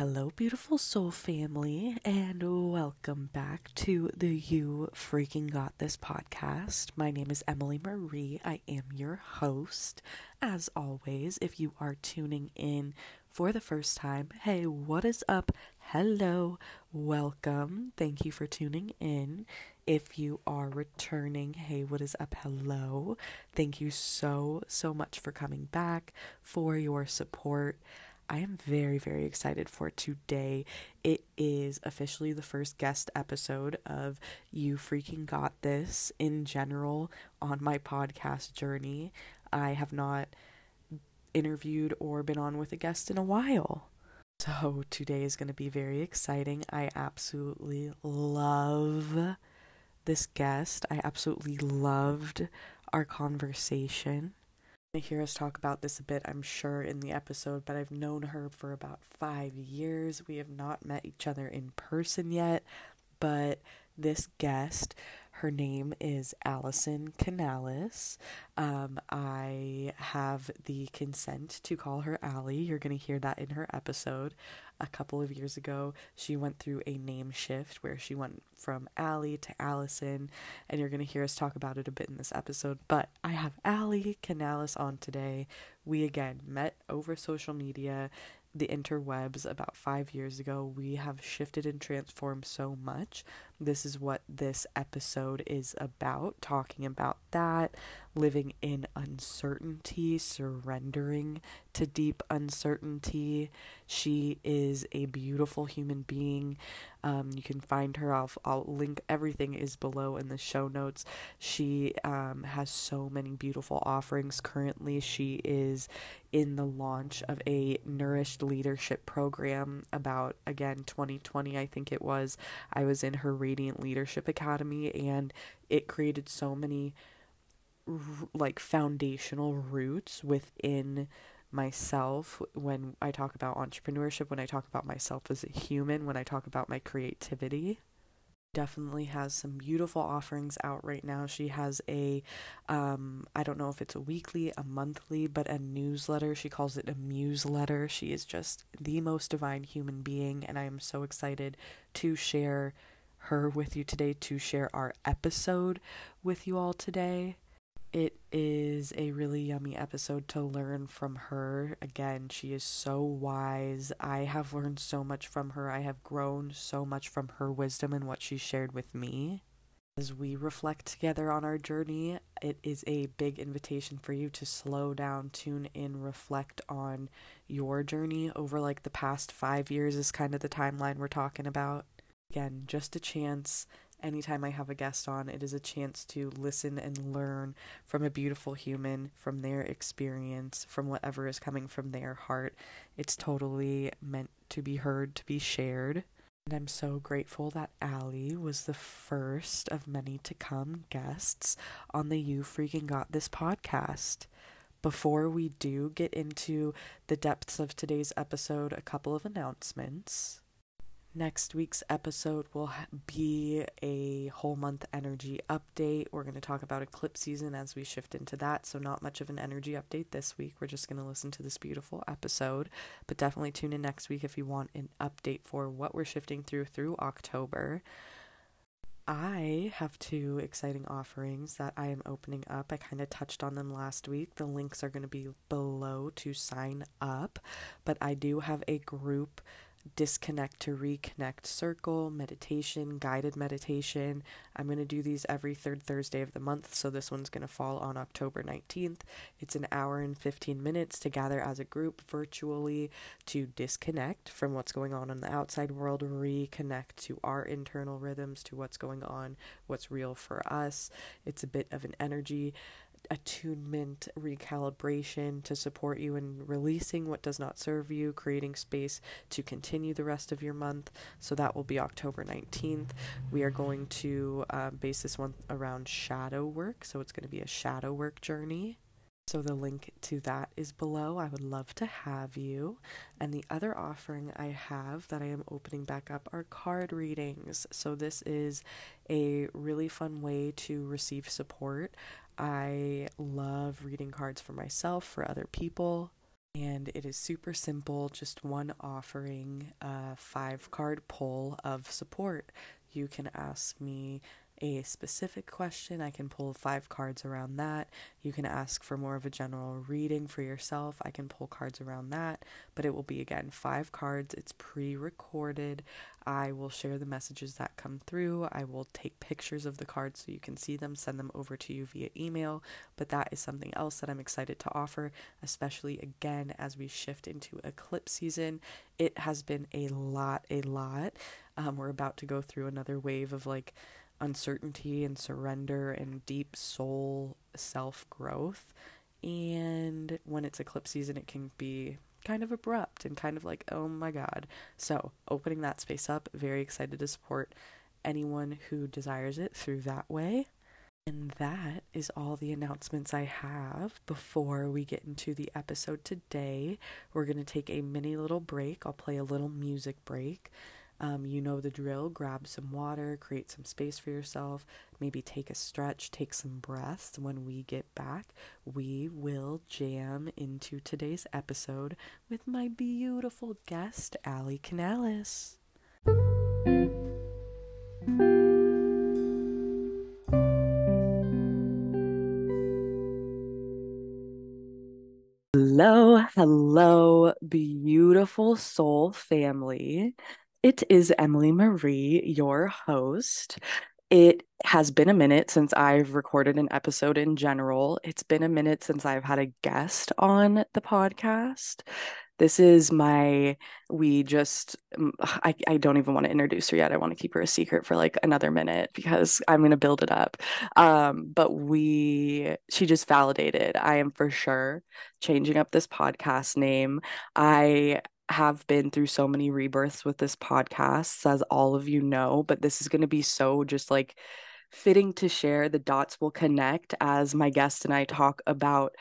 hello, beautiful soul family, and welcome back to the You Freaking Got This podcast. My name is Emily Marie. I am your host. As always, if you are tuning in for the first time, hey, what is up? Hello, welcome. Thank you for tuning in. If you are returning, hey, what is up? Hello. Thank you so, so much for coming back, for your support. I am very, very excited for today. It is officially the first guest episode of You Freaking Got This in general on my podcast journey. I have not interviewed or been on with a guest in a while. So today is going to be very exciting. I absolutely love this guest. I absolutely loved our conversation to hear us talk about this a bit, I'm sure, in the episode, but I've known her for about five years. We have not met each other in person yet, but this guest, her name is Allison Canales. Um, I have the consent to call her Allie. You're going to hear that in her episode a couple of years ago, she went through a name shift where she went from Allie to Allison, and you're going to hear us talk about it a bit in this episode. But I have Allie Canales on today. We again met over social media, the interwebs, about five years ago. We have shifted and transformed so much. This is what this episode is about talking about that, living in uncertainty, surrendering to deep uncertainty. She is a beautiful human being. Um, you can find her. I'll, I'll link everything is below in the show notes. She um, has so many beautiful offerings. Currently, she is in the launch of a nourished leadership program about again 2020 I think it was. I was in her Radiant Leadership Academy and it created so many like foundational roots within myself when I talk about entrepreneurship, when I talk about myself as a human, when I talk about my creativity. Definitely has some beautiful offerings out right now. She has a, um, I don't know if it's a weekly, a monthly, but a newsletter. She calls it a muse newsletter. She is just the most divine human being, and I am so excited to share her with you today, to share our episode with you all today. It is a really yummy episode to learn from her. Again, she is so wise. I have learned so much from her. I have grown so much from her wisdom and what she shared with me. As we reflect together on our journey, it is a big invitation for you to slow down, tune in, reflect on your journey over like the past five years, is kind of the timeline we're talking about. Again, just a chance anytime I have a guest on, it is a chance to listen and learn from a beautiful human, from their experience, from whatever is coming from their heart. It's totally meant to be heard, to be shared. And I'm so grateful that Allie was the first of many to come guests on the You Freaking Got This podcast. Before we do get into the depths of today's episode, a couple of announcements. Next week's episode will be a whole month energy update. We're going to talk about eclipse season as we shift into that. So, not much of an energy update this week. We're just going to listen to this beautiful episode. But definitely tune in next week if you want an update for what we're shifting through through October. I have two exciting offerings that I am opening up. I kind of touched on them last week. The links are going to be below to sign up. But I do have a group disconnect to reconnect circle, meditation, guided meditation. I'm going to do these every third Thursday of the month, so this one's going to fall on October 19th. It's an hour and 15 minutes to gather as a group virtually to disconnect from what's going on in the outside world, reconnect to our internal rhythms, to what's going on, what's real for us. It's a bit of an energy attunement recalibration to support you in releasing what does not serve you, creating space to continue the rest of your month. So that will be October 19th. We are going to uh, base this one around shadow work. So it's going to be a shadow work journey. So the link to that is below. I would love to have you. And the other offering I have that I am opening back up are card readings. So this is a really fun way to receive support. I love reading cards for myself, for other people. And it is super simple, just one offering, a five card pull of support. You can ask me a specific question, I can pull five cards around that. You can ask for more of a general reading for yourself, I can pull cards around that. But it will be again five cards, it's pre recorded. I will share the messages that come through. I will take pictures of the cards so you can see them, send them over to you via email. But that is something else that I'm excited to offer, especially again as we shift into eclipse season. It has been a lot, a lot. Um, we're about to go through another wave of like uncertainty and surrender and deep soul self growth. And when it's eclipse season, it can be kind of abrupt and kind of like, oh my God. So, opening that space up, very excited to support anyone who desires it through that way. And that is all the announcements I have before we get into the episode today. We're going to take a mini little break. I'll play a little music break. Um, you know the drill. Grab some water, create some space for yourself, maybe take a stretch, take some breaths. When we get back, we will jam into today's episode with my beautiful guest, Ali Canales. Hello, hello, beautiful soul family. It is Emily Marie, your host. It has been a minute since I've recorded an episode in general. It's been a minute since I've had a guest on the podcast. This is my, we just, I, I don't even want to introduce her yet. I want to keep her a secret for like another minute because I'm going to build it up. Um, but we, she just validated. I am for sure changing up this podcast name. I have been through so many rebirths with this podcast, as all of you know, but this is going to be so just like fitting to share. The dots will connect as my guest and I talk about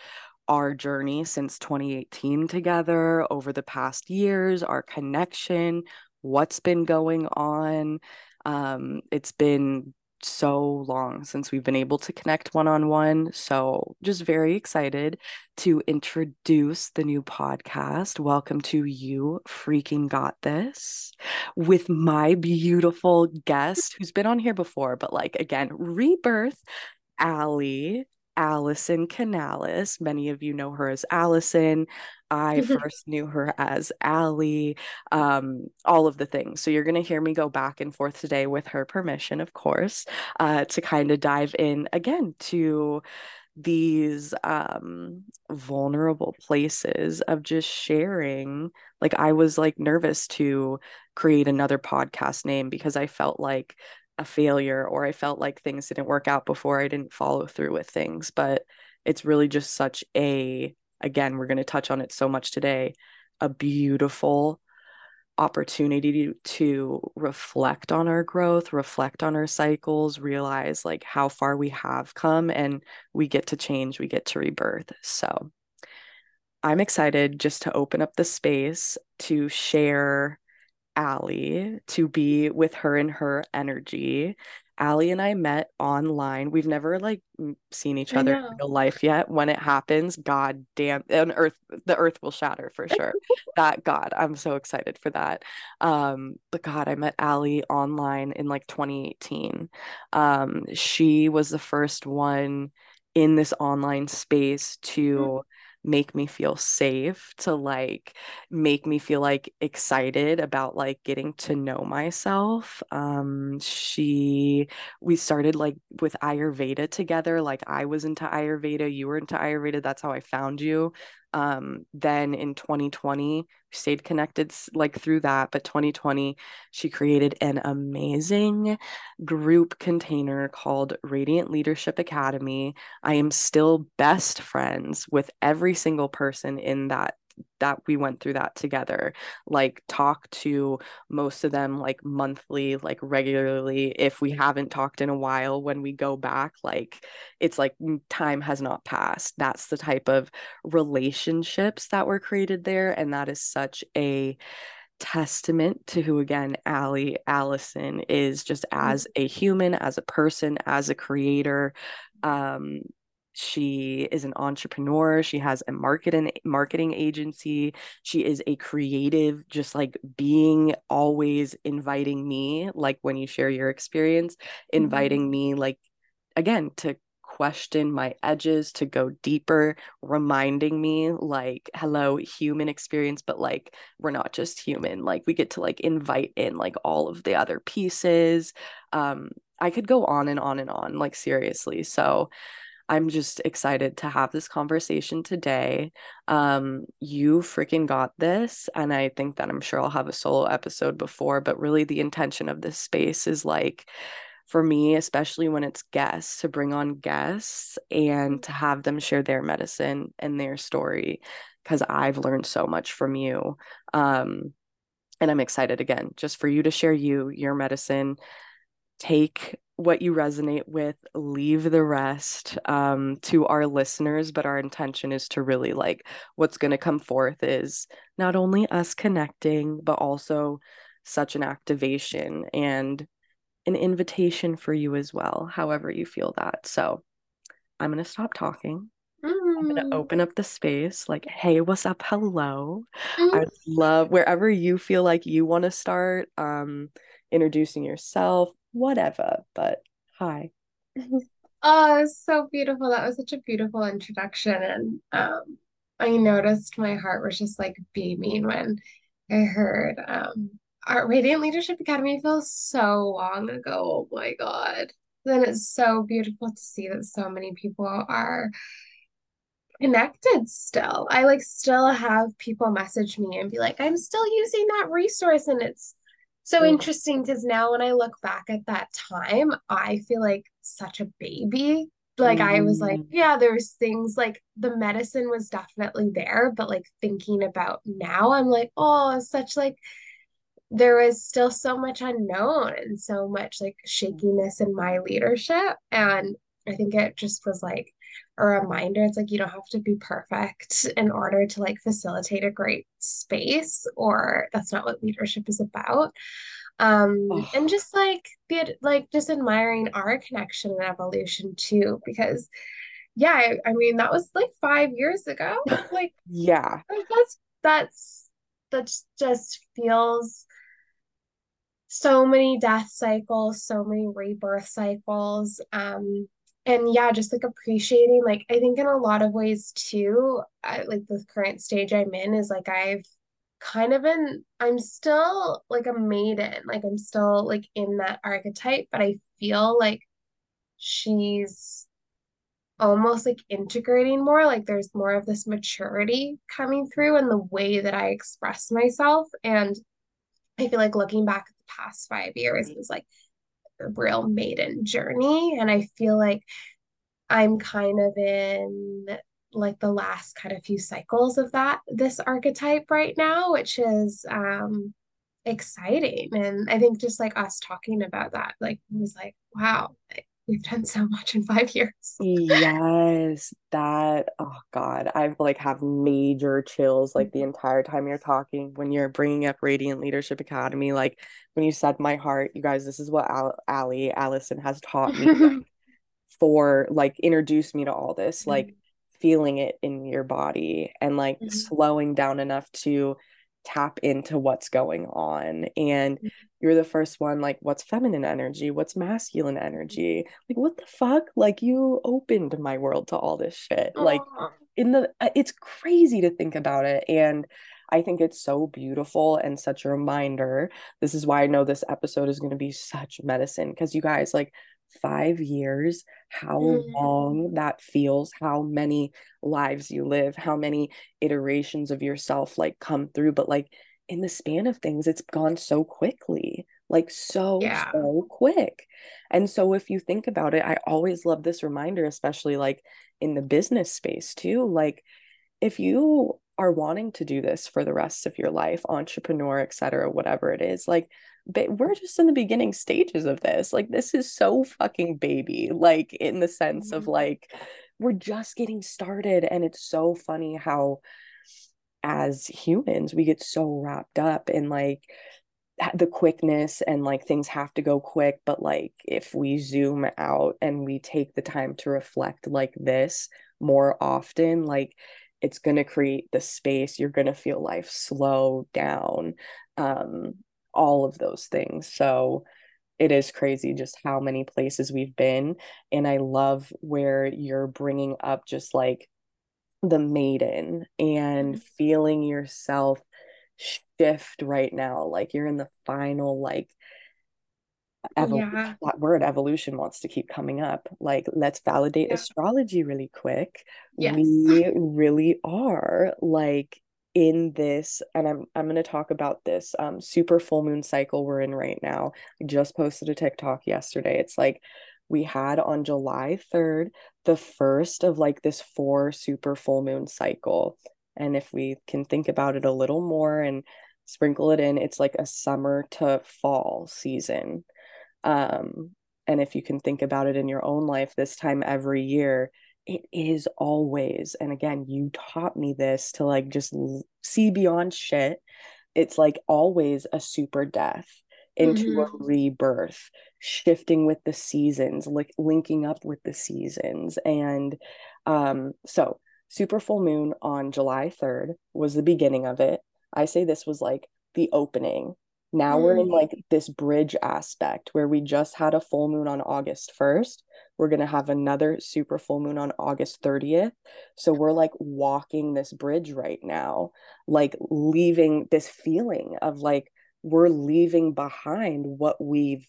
our journey since 2018 together over the past years, our connection, what's been going on. Um, it's been so long since we've been able to connect one on one. So, just very excited to introduce the new podcast. Welcome to You Freaking Got This with my beautiful guest who's been on here before, but like again, rebirth, Ali. Allison Canales. Many of you know her as Allison. I first knew her as Allie, um, all of the things. So you're going to hear me go back and forth today with her permission, of course, uh, to kind of dive in again to these um vulnerable places of just sharing like i was like nervous to create another podcast name because i felt like a failure or I felt like things didn't work out before I didn't follow through with things. But it's really just such a, again, we're going to touch on it so much today, a beautiful opportunity to reflect on our growth, reflect on our cycles, realize like how far we have come and we get to change, we get to rebirth. So I'm excited just to open up the space to share Ali to be with her and her energy. Ali and I met online. We've never like seen each other in real life yet. When it happens, god damn, on earth the earth will shatter for sure. that god, I'm so excited for that. Um, but god, I met Ali online in like 2018. Um, she was the first one in this online space to mm-hmm make me feel safe to like make me feel like excited about like getting to know myself um she we started like with ayurveda together like i was into ayurveda you were into ayurveda that's how i found you um then in 2020 stayed connected like through that but 2020 she created an amazing group container called radiant leadership academy. I am still best friends with every single person in that that we went through that together like talk to most of them like monthly like regularly. If we haven't talked in a while when we go back like it's like time has not passed. That's the type of relationships that were created there and that is such a testament to who again Ali Allison is just mm-hmm. as a human as a person as a creator. Um she is an entrepreneur. She has a marketing marketing agency. She is a creative, just like being always inviting me, like when you share your experience, inviting mm-hmm. me like again to question my edges, to go deeper, reminding me like, hello, human experience, but like we're not just human. Like we get to like invite in like all of the other pieces. Um, I could go on and on and on, like seriously. So I'm just excited to have this conversation today. Um, you freaking got this. And I think that I'm sure I'll have a solo episode before, but really the intention of this space is like for me, especially when it's guests, to bring on guests and to have them share their medicine and their story, because I've learned so much from you. Um, and I'm excited again, just for you to share you, your medicine. Take what you resonate with, leave the rest um, to our listeners. But our intention is to really like what's going to come forth is not only us connecting, but also such an activation and an invitation for you as well, however you feel that. So I'm going to stop talking. Mm. I'm going to open up the space like, hey, what's up? Hello. Mm. I love wherever you feel like you want to start um, introducing yourself, whatever. But hi. oh, so beautiful. That was such a beautiful introduction. And um, I noticed my heart was just like beaming when I heard um, our Radiant Leadership Academy feels so long ago. Oh my God. Then it's so beautiful to see that so many people are connected still. I like still have people message me and be like, I'm still using that resource. And it's so interesting because now when I look back at that time, I feel like such a baby. Like mm. I was like, mm-hmm. yeah, there's things like the medicine was definitely there, but like thinking about now, I'm like, oh, such like there was still so much unknown and so much like shakiness in my leadership. And I think it just was like a reminder. It's like you don't have to be perfect in order to like facilitate a great space, or that's not what leadership is about. Um, oh. and just like be like just admiring our connection and evolution too, because yeah, I, I mean that was like five years ago. Like yeah, that's that's that just feels so many death cycles, so many rebirth cycles. Um, and yeah, just like appreciating, like, I think in a lot of ways too, I, like the current stage I'm in is like I've kind of been, I'm still like a maiden, like I'm still like in that archetype, but I feel like she's almost like integrating more like there's more of this maturity coming through in the way that I express myself and I feel like looking back at the past five years is like real maiden journey. And I feel like I'm kind of in like the last kind of few cycles of that this archetype right now, which is um exciting. And I think just like us talking about that, like was like, wow, we've done so much in five years. yes, that oh god, I've like have major chills like the mm-hmm. entire time you're talking when you're bringing up Radiant Leadership Academy. Like when you said my heart, you guys, this is what Al- Ali Allison has taught me like, for like introduced me to all this, mm-hmm. like feeling it in your body and like mm-hmm. slowing down enough to tap into what's going on and mm-hmm. you're the first one like what's feminine energy? What's masculine energy? Like what the fuck? Like you opened my world to all this shit. Like in the uh, it's crazy to think about it and I think it's so beautiful and such a reminder. This is why I know this episode is going to be such medicine because you guys, like, five years, how mm-hmm. long that feels, how many lives you live, how many iterations of yourself like come through. But like in the span of things, it's gone so quickly, like so, yeah. so quick. And so if you think about it, I always love this reminder, especially like in the business space too. Like if you are wanting to do this for the rest of your life, entrepreneur, etc., whatever it is, like we're just in the beginning stages of this. Like this is so fucking baby, like in the sense mm-hmm. of like we're just getting started and it's so funny how as humans we get so wrapped up in like the quickness and like things have to go quick but like if we zoom out and we take the time to reflect like this more often like it's going to create the space you're going to feel life slow down um all of those things so it is crazy just how many places we've been and i love where you're bringing up just like the maiden and mm-hmm. feeling yourself shift right now like you're in the final like evolution yeah. that word evolution wants to keep coming up like let's validate yeah. astrology really quick yes. we really are like in this and i'm i'm going to talk about this um super full moon cycle we're in right now. I just posted a tiktok yesterday. It's like we had on july 3rd the first of like this four super full moon cycle. And if we can think about it a little more and sprinkle it in it's like a summer to fall season. Um and if you can think about it in your own life this time every year it is always and again you taught me this to like just see beyond shit it's like always a super death into mm-hmm. a rebirth shifting with the seasons like linking up with the seasons and um so super full moon on july 3rd was the beginning of it i say this was like the opening now mm. we're in mm. like this bridge aspect where we just had a full moon on August 1st. We're going to have another super full moon on August 30th. So we're like walking this bridge right now, like leaving this feeling of like we're leaving behind what we've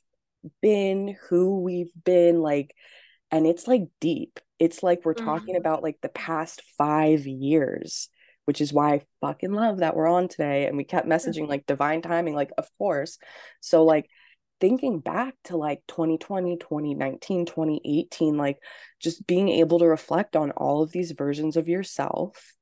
been, who we've been, like, and it's like deep. It's like we're mm. talking about like the past five years which is why I fucking love that we're on today. And we kept messaging like divine timing, like, of course. So, like, thinking back to like 2020, 2019, 2018, like, just being able to reflect on all of these versions of yourself.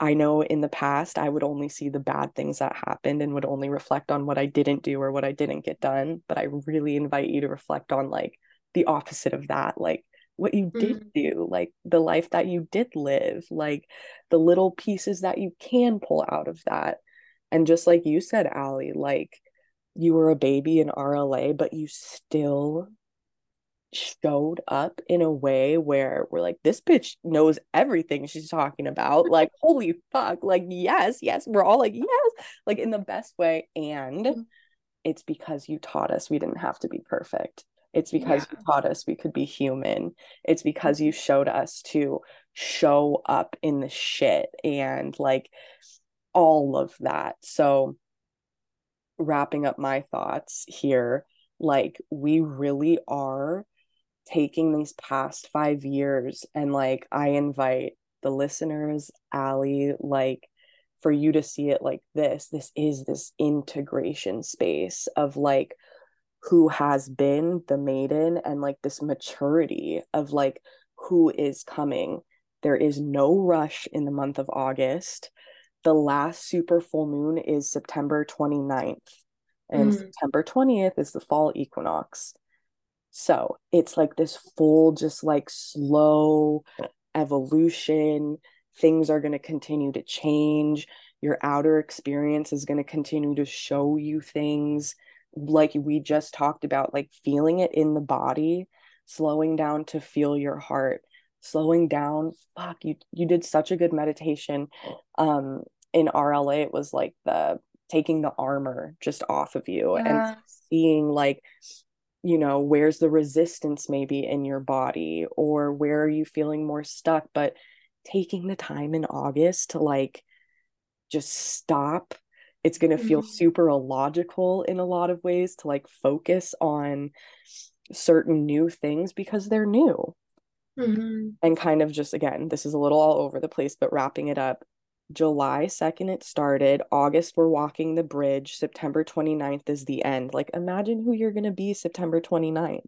I know in the past, I would only see the bad things that happened and would only reflect on what I didn't do or what I didn't get done. But I really invite you to reflect on like the opposite of that. Like, what you did mm-hmm. do, like the life that you did live, like the little pieces that you can pull out of that. And just like you said, Allie, like you were a baby in RLA, but you still showed up in a way where we're like, this bitch knows everything she's talking about. Like, holy fuck. Like, yes, yes. We're all like, yes, like in the best way. And mm-hmm. it's because you taught us we didn't have to be perfect. It's because yeah. you taught us we could be human. It's because you showed us to show up in the shit and like all of that. So, wrapping up my thoughts here, like, we really are taking these past five years and like, I invite the listeners, Allie, like, for you to see it like this. This is this integration space of like, who has been the maiden and like this maturity of like who is coming. There is no rush in the month of August. The last super full moon is September 29th, and mm. September 20th is the fall equinox. So it's like this full, just like slow evolution. Things are going to continue to change. Your outer experience is going to continue to show you things like we just talked about like feeling it in the body slowing down to feel your heart slowing down. Fuck you you did such a good meditation. Um in RLA it was like the taking the armor just off of you yeah. and seeing like you know where's the resistance maybe in your body or where are you feeling more stuck? But taking the time in August to like just stop it's going to mm-hmm. feel super illogical in a lot of ways to like focus on certain new things because they're new mm-hmm. and kind of just again this is a little all over the place but wrapping it up july 2nd it started august we're walking the bridge september 29th is the end like imagine who you're going to be september 29th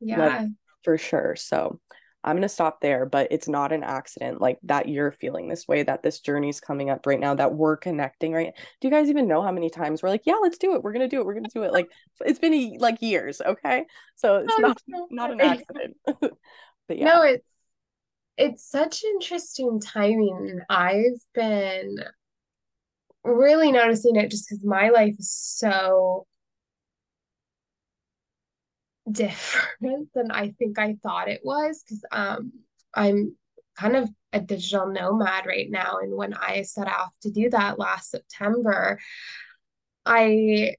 yeah like, for sure so I'm going to stop there, but it's not an accident like that you're feeling this way, that this journey's coming up right now, that we're connecting right. Do you guys even know how many times we're like, yeah, let's do it. We're going to do it. We're going to do it. Like it's been like years. Okay. So it's not, not an accident. but yeah. No, it's, it's such interesting timing. I've been really noticing it just because my life is so different than I think I thought it was because um I'm kind of a digital nomad right now and when I set off to do that last September I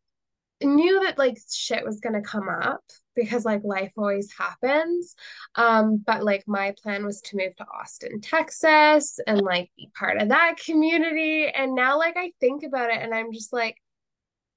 knew that like shit was gonna come up because like life always happens. Um, but like my plan was to move to Austin, Texas and like be part of that community. And now like I think about it and I'm just like,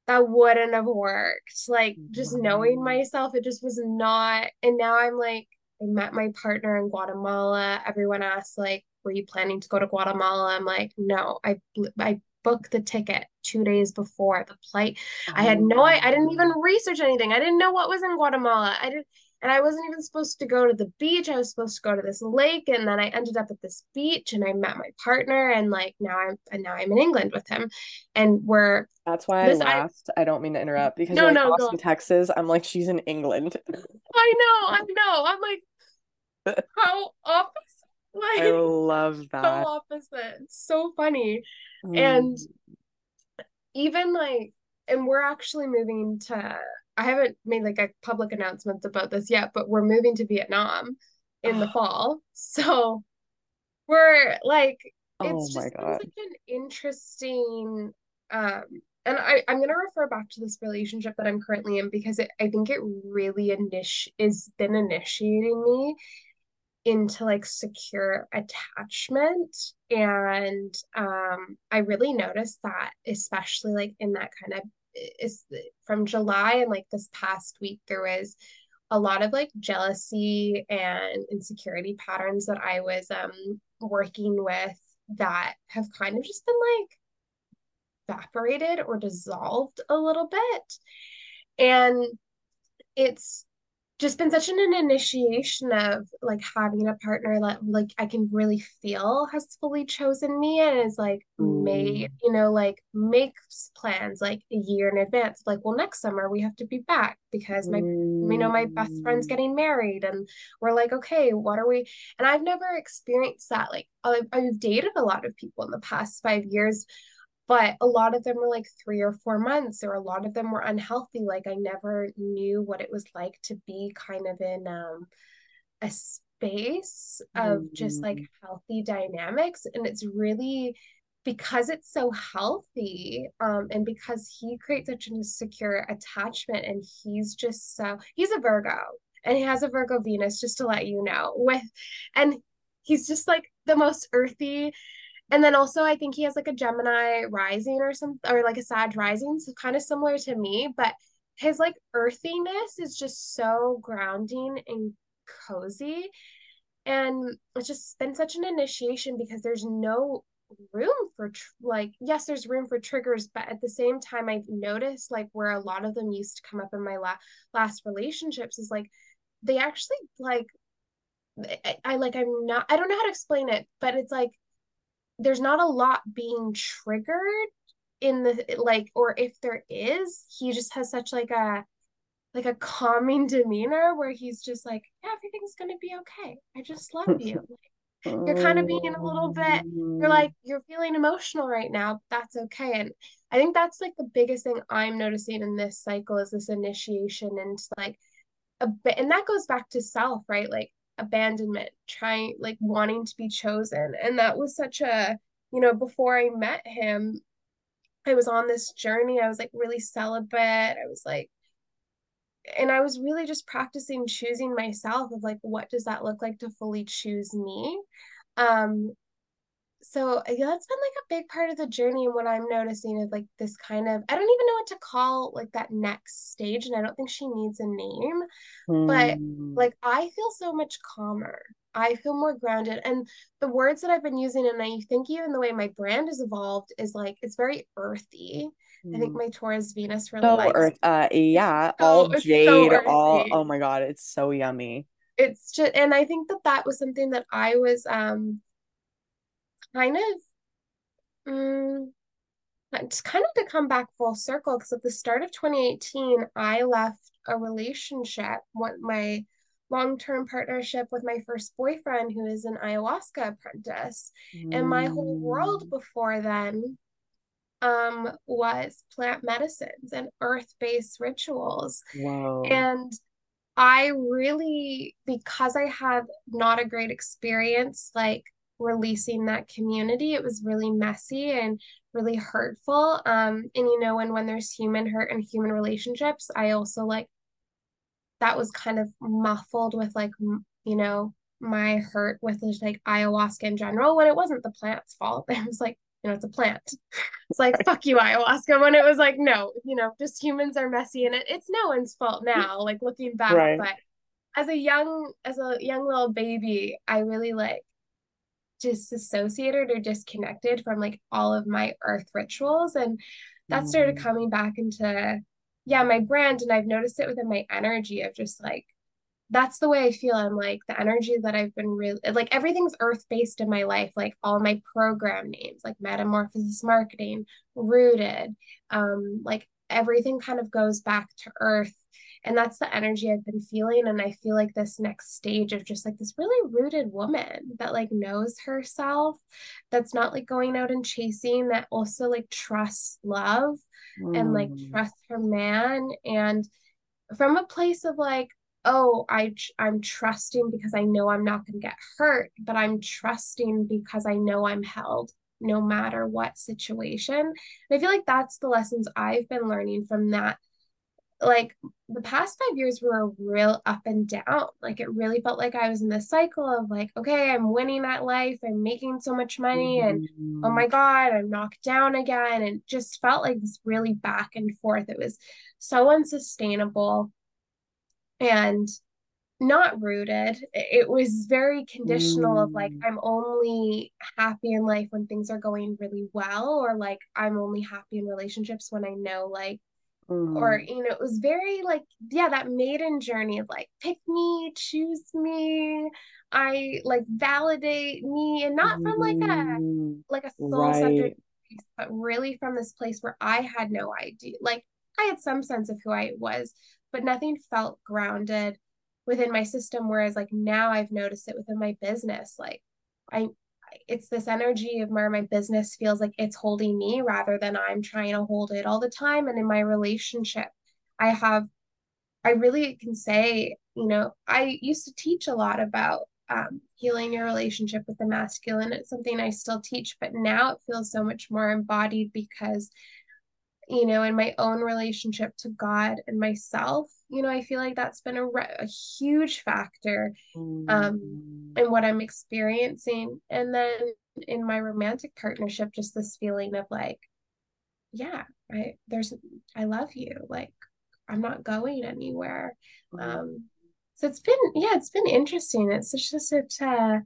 that wouldn't have worked. Like just knowing myself, it just was not. And now I'm like, I met my partner in Guatemala. Everyone asks like, were you planning to go to Guatemala? I'm like, no, I I booked the ticket two days before the flight. I had no, oh. I, I didn't even research anything. I didn't know what was in Guatemala. I didn't, and I wasn't even supposed to go to the beach. I was supposed to go to this lake, and then I ended up at this beach, and I met my partner, and like now I'm, and now I'm in England with him, and we're. That's why I laughed. I, I, don't mean to interrupt because no, like no, Austin, Texas. I'm like she's in England. I know, I know. I'm like, how opposite. Like, I love that. So opposite. so funny. Mm. And even like, and we're actually moving to, I haven't made like a public announcement about this yet, but we're moving to Vietnam in the fall. So we're like, it's oh just such an interesting, um, and I, I'm going to refer back to this relationship that I'm currently in because it, I think it really init- is been initiating me into like secure attachment. And um i really noticed that especially like in that kind of is from july and like this past week there was a lot of like jealousy and insecurity patterns that i was um working with that have kind of just been like evaporated or dissolved a little bit. And it's just been such an, an initiation of like having a partner that like I can really feel has fully chosen me and is like mm. made, you know, like makes plans like a year in advance. Like, well, next summer we have to be back because my mm. you know, my best friend's mm. getting married and we're like, okay, what are we? And I've never experienced that. Like I've, I've dated a lot of people in the past five years but a lot of them were like three or four months or a lot of them were unhealthy like i never knew what it was like to be kind of in um, a space of mm-hmm. just like mm-hmm. healthy dynamics and it's really because it's so healthy um, and because he creates such a secure attachment and he's just so he's a virgo and he has a virgo venus just to let you know with and he's just like the most earthy and then also I think he has like a Gemini rising or something or like a Sag rising, so kind of similar to me, but his like earthiness is just so grounding and cozy. And it's just been such an initiation because there's no room for tr- like yes there's room for triggers but at the same time i've noticed like where a lot of them used to come up in my la- last relationships is like they actually like I, I like i'm not i don't know how to explain it but it's like there's not a lot being triggered in the like or if there is he just has such like a like a calming demeanor where he's just like yeah, everything's gonna be okay. I just love you. Like, you're kind of being a little bit you're like oh. you're feeling emotional right now. That's okay. And i think that's like the biggest thing i'm noticing in this cycle is this initiation into like a bit and that goes back to self right? Like abandonment, trying like wanting to be chosen. And that was such a, you know, before I met him, I was on this journey. I was like really celibate. I was like, and I was really just practicing choosing myself of like, what does that look like to fully choose me? Um, so yeah, that's been like a big part of the journey and what i'm noticing is like this kind of i don't even know what to call like that next stage and i don't think she needs a name mm. but hmm. like i feel so much calmer i feel more grounded and the words that i've been using and i think even the way my brand has evolved is like it's very earthy I think hmm. my Taurus Venus really so likes. Earth, uh, yeah, so, all jade, so all. Oh my god, it's so yummy. It's just, and I think that that was something that I was um kind of um, it's kind of to come back full circle because at the start of 2018 i left a relationship what my long-term partnership with my first boyfriend who is an ayahuasca apprentice mm. and my whole world mm. before then um, was plant medicines and earth-based rituals. Whoa. And I really, because I had not a great experience, like releasing that community, it was really messy and really hurtful. Um, and you know, and when there's human hurt and human relationships, I also like that was kind of muffled with like, you know, my hurt with like ayahuasca in general when it wasn't the plant's fault. It was like, you know, it's a plant. It's like, fuck you, ayahuasca. When it was like, no, you know, just humans are messy and it, it's no one's fault now, like looking back. Right. But as a young, as a young little baby, I really like disassociated or disconnected from like all of my earth rituals. And that started mm. coming back into, yeah, my brand. And I've noticed it within my energy of just like, that's the way I feel. I'm like the energy that I've been really like everything's earth based in my life, like all my program names, like metamorphosis marketing, rooted, um, like everything kind of goes back to earth. And that's the energy I've been feeling. And I feel like this next stage of just like this really rooted woman that like knows herself, that's not like going out and chasing, that also like trusts love mm. and like mm. trusts her man. And from a place of like, oh i i'm trusting because i know i'm not going to get hurt but i'm trusting because i know i'm held no matter what situation and i feel like that's the lessons i've been learning from that like the past five years were real up and down like it really felt like i was in this cycle of like okay i'm winning at life i'm making so much money and mm-hmm. oh my god i'm knocked down again and just felt like this really back and forth it was so unsustainable and not rooted. It was very conditional mm. of like, mm. I'm only happy in life when things are going really well, or like, I'm only happy in relationships when I know, like, mm. or, you know, it was very like, yeah, that maiden journey of like, pick me, choose me. I like validate me and not from like a mm. like a soul centered right. place, but really from this place where I had no idea. Like I had some sense of who I was, but nothing felt grounded within my system whereas like now i've noticed it within my business like i it's this energy of where my business feels like it's holding me rather than i'm trying to hold it all the time. And in my relationship i have i really can say you know i used to teach a lot about um, healing your relationship with the masculine. It's something i still teach but now it feels so much more embodied because you know, in my own relationship to God and myself, you know, I feel like that's been a, re- a huge factor um, mm. in what I'm experiencing. And then in my romantic partnership, just this feeling of like, yeah, I there's I love you. Like I'm not going anywhere. Mm. Um, so it's been yeah, it's been interesting. It's just a uh,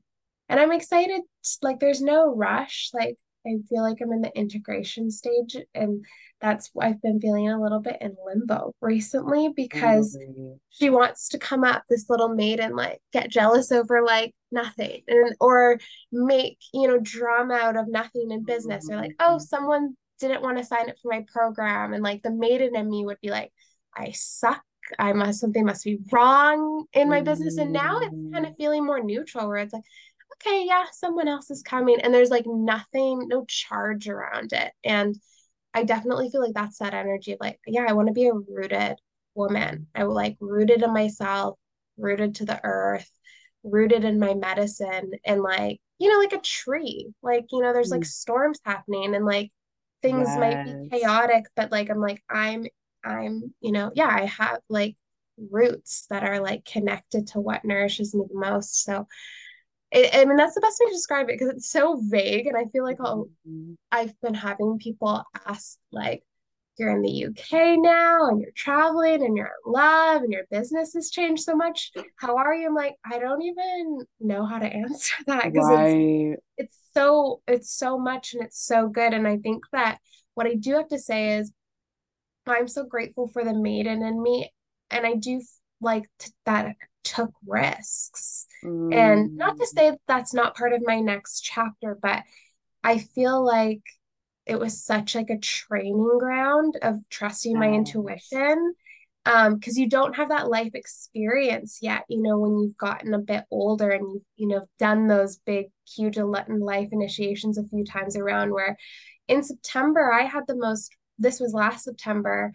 and I'm excited. Like there's no rush. Like I feel like I'm in the integration stage and that's why I've been feeling a little bit in limbo recently because mm-hmm. she wants to come up this little maid and like get jealous over like nothing and or make you know drama out of nothing in business mm-hmm. or like oh mm-hmm. someone didn't want to sign up for my program and like the maiden in me would be like I suck I must something must be wrong in my mm-hmm. business and now it's kind of mm-hmm. feeling more neutral where it's like okay yeah someone else is coming and there's like nothing no charge around it and I definitely feel like that's that energy of like, yeah, I want to be a rooted woman. I like rooted in myself, rooted to the earth, rooted in my medicine, and like, you know, like a tree. Like, you know, there's like mm. storms happening and like things yes. might be chaotic, but like I'm like, I'm I'm, you know, yeah, I have like roots that are like connected to what nourishes me the most. So it, I mean, that's the best way to describe it because it's so vague. And I feel like mm-hmm. I've been having people ask, like, you're in the UK now and you're traveling and you're in love and your business has changed so much. How are you? I'm like, I don't even know how to answer that because right. it's, it's so, it's so much and it's so good. And I think that what I do have to say is I'm so grateful for the maiden in me. And I do like that took risks. Mm. And not to mm. say that's not part of my next chapter, but I feel like it was such like a training ground of trusting my intuition um because you don't have that life experience yet you know when you've gotten a bit older and you've you know done those big huge life initiations a few times around where in September I had the most this was last September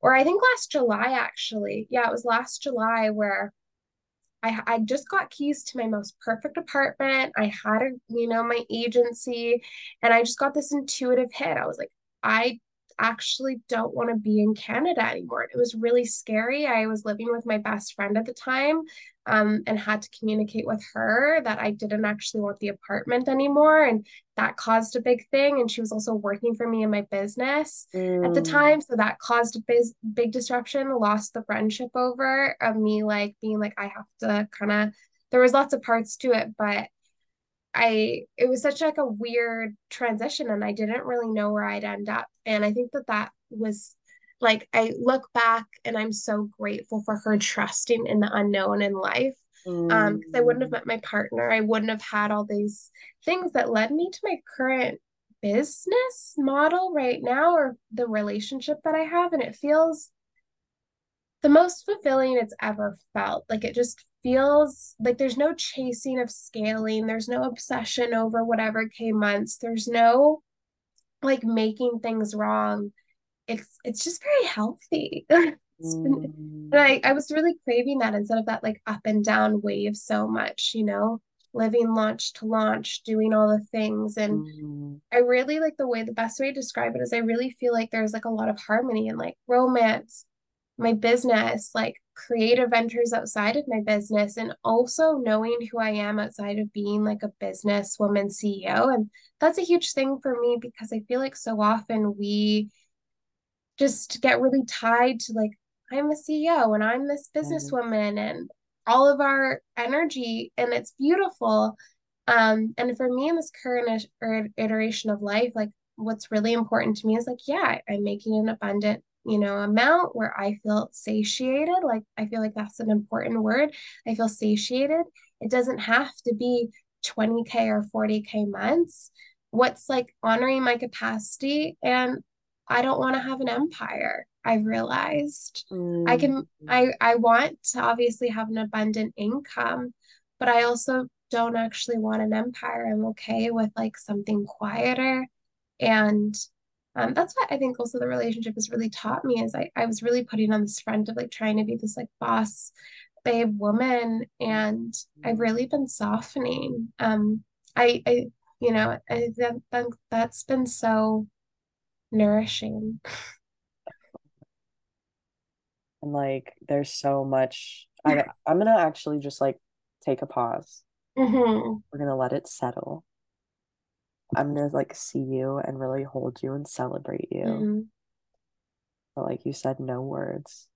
or I think last July actually yeah it was last July where I, I just got keys to my most perfect apartment. I had a, you know, my agency, and I just got this intuitive hit. I was like, I actually don't want to be in Canada anymore. It was really scary. I was living with my best friend at the time um, and had to communicate with her that I didn't actually want the apartment anymore. And that caused a big thing. And she was also working for me in my business mm. at the mm. time. So that caused a big, big disruption, lost the friendship over of me like being like, I have to kind of, there was lots of parts to it, but I it was such like a weird transition and I didn't really know where I'd end up and I think that that was like I look back and I'm so grateful for her trusting in the unknown in life mm. um because I wouldn't have met my partner I wouldn't have had all these things that led me to my current business model right now or the relationship that I have and it feels the most fulfilling it's ever felt like it just feels like there's no chasing of scaling, there's no obsession over whatever K months, there's no like making things wrong. It's it's just very healthy. been, and I, I was really craving that instead of that like up and down wave so much, you know, living launch to launch, doing all the things. And mm. I really like the way the best way to describe it is I really feel like there's like a lot of harmony and like romance, my business, like creative ventures outside of my business and also knowing who I am outside of being like a business woman CEO. And that's a huge thing for me because I feel like so often we just get really tied to like, I'm a CEO and I'm this businesswoman and all of our energy, and it's beautiful. Um, and for me in this current iteration of life, like what's really important to me is like, yeah, I'm making an abundant you know, amount where I feel satiated. Like, I feel like that's an important word. I feel satiated. It doesn't have to be 20K or 40K months. What's like honoring my capacity. And I don't want to have an empire. I've realized mm. I can, I, I want to obviously have an abundant income, but I also don't actually want an empire. I'm okay with like something quieter and um, that's what I think also the relationship has really taught me is I, I was really putting on this front of like trying to be this like boss babe woman and I've really been softening. Um, I, I you know, I, that, that, that's been so nourishing. And like, there's so much. I, I'm gonna actually just like take a pause. Mm-hmm. We're gonna let it settle. I'm gonna like see you and really hold you and celebrate you. Mm-hmm. But like you said, no words.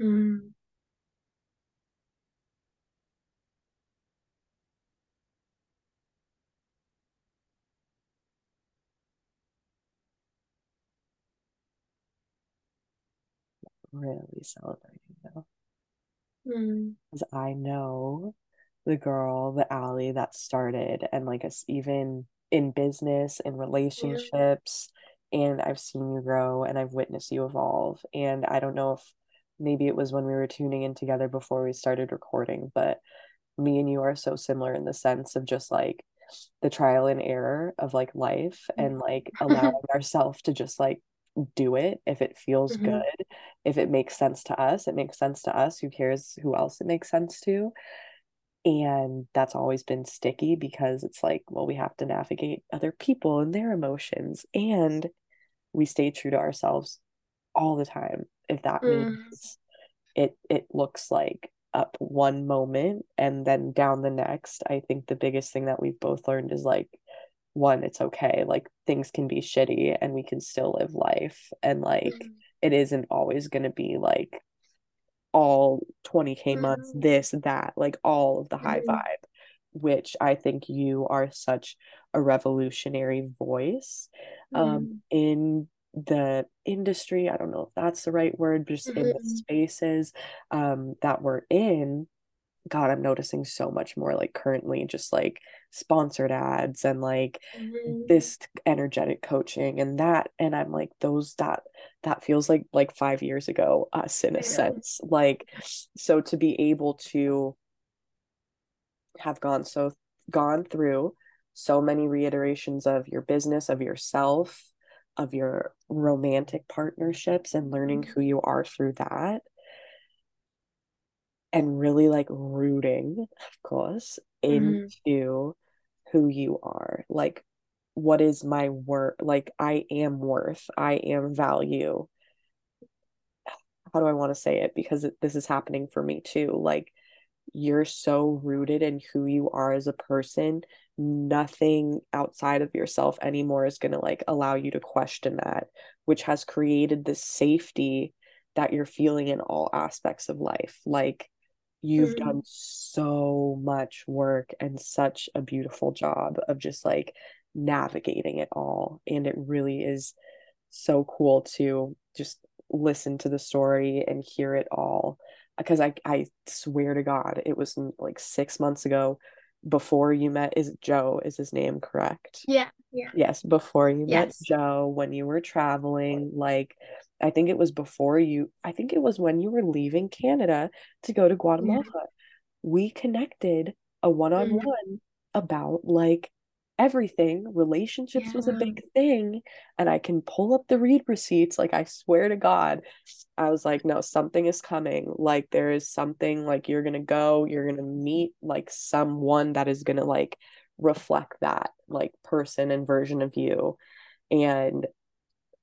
Mm. Really celebrating though. Mm. Because I know the girl, the Ally that started and like us even in business and relationships yeah. and I've seen you grow and I've witnessed you evolve and I don't know if maybe it was when we were tuning in together before we started recording but me and you are so similar in the sense of just like the trial and error of like life mm. and like allowing ourselves to just like do it if it feels mm-hmm. good if it makes sense to us it makes sense to us who cares who else it makes sense to and that's always been sticky because it's like well we have to navigate other people and their emotions and we stay true to ourselves all the time if that mm. means it it looks like up one moment and then down the next i think the biggest thing that we've both learned is like one it's okay like things can be shitty and we can still live life and like mm. it isn't always going to be like all 20k months mm-hmm. this that like all of the high mm-hmm. vibe which i think you are such a revolutionary voice um mm-hmm. in the industry i don't know if that's the right word but just in the mm-hmm. spaces um that we're in God, I'm noticing so much more like currently just like sponsored ads and like Mhm. this energetic coaching and that and I'm like those that that feels like like 5 years ago us in a know. sense like so to be able to have gone so gone through so many reiterations of your business of yourself of your romantic partnerships and learning Mhm. who you are through that and really like rooting, of course, Mhm. into who you are. Like, what is my worth? Like, I am worth, I am value. How do I want to say it? Because it, this is happening for me too. Like, you're so rooted in who you are as a person. Nothing outside of yourself anymore is going to like allow you to question that, which has created this safety that you're feeling in all aspects of life. Like, you've done Mhm. so much work and such a beautiful job of just like navigating it all. And it really is so cool to just listen to the story and hear it all. Because I, I swear to God, it was like six months ago before you met. Is Joe? Is his name correct? Yeah. Yeah. Yes, before you met Joe, when you were traveling, like I think it was before you, I think it was when you were leaving Canada to go to Yeah. Guatemala. We connected a one-on-one mm-hmm. about like everything. Relationships was a big thing, and I can pull up the read receipts. Like I swear to God, I was like, no, something is coming. Like there is something like you're gonna go, you're gonna meet like someone that is gonna like reflect that like person and version of you and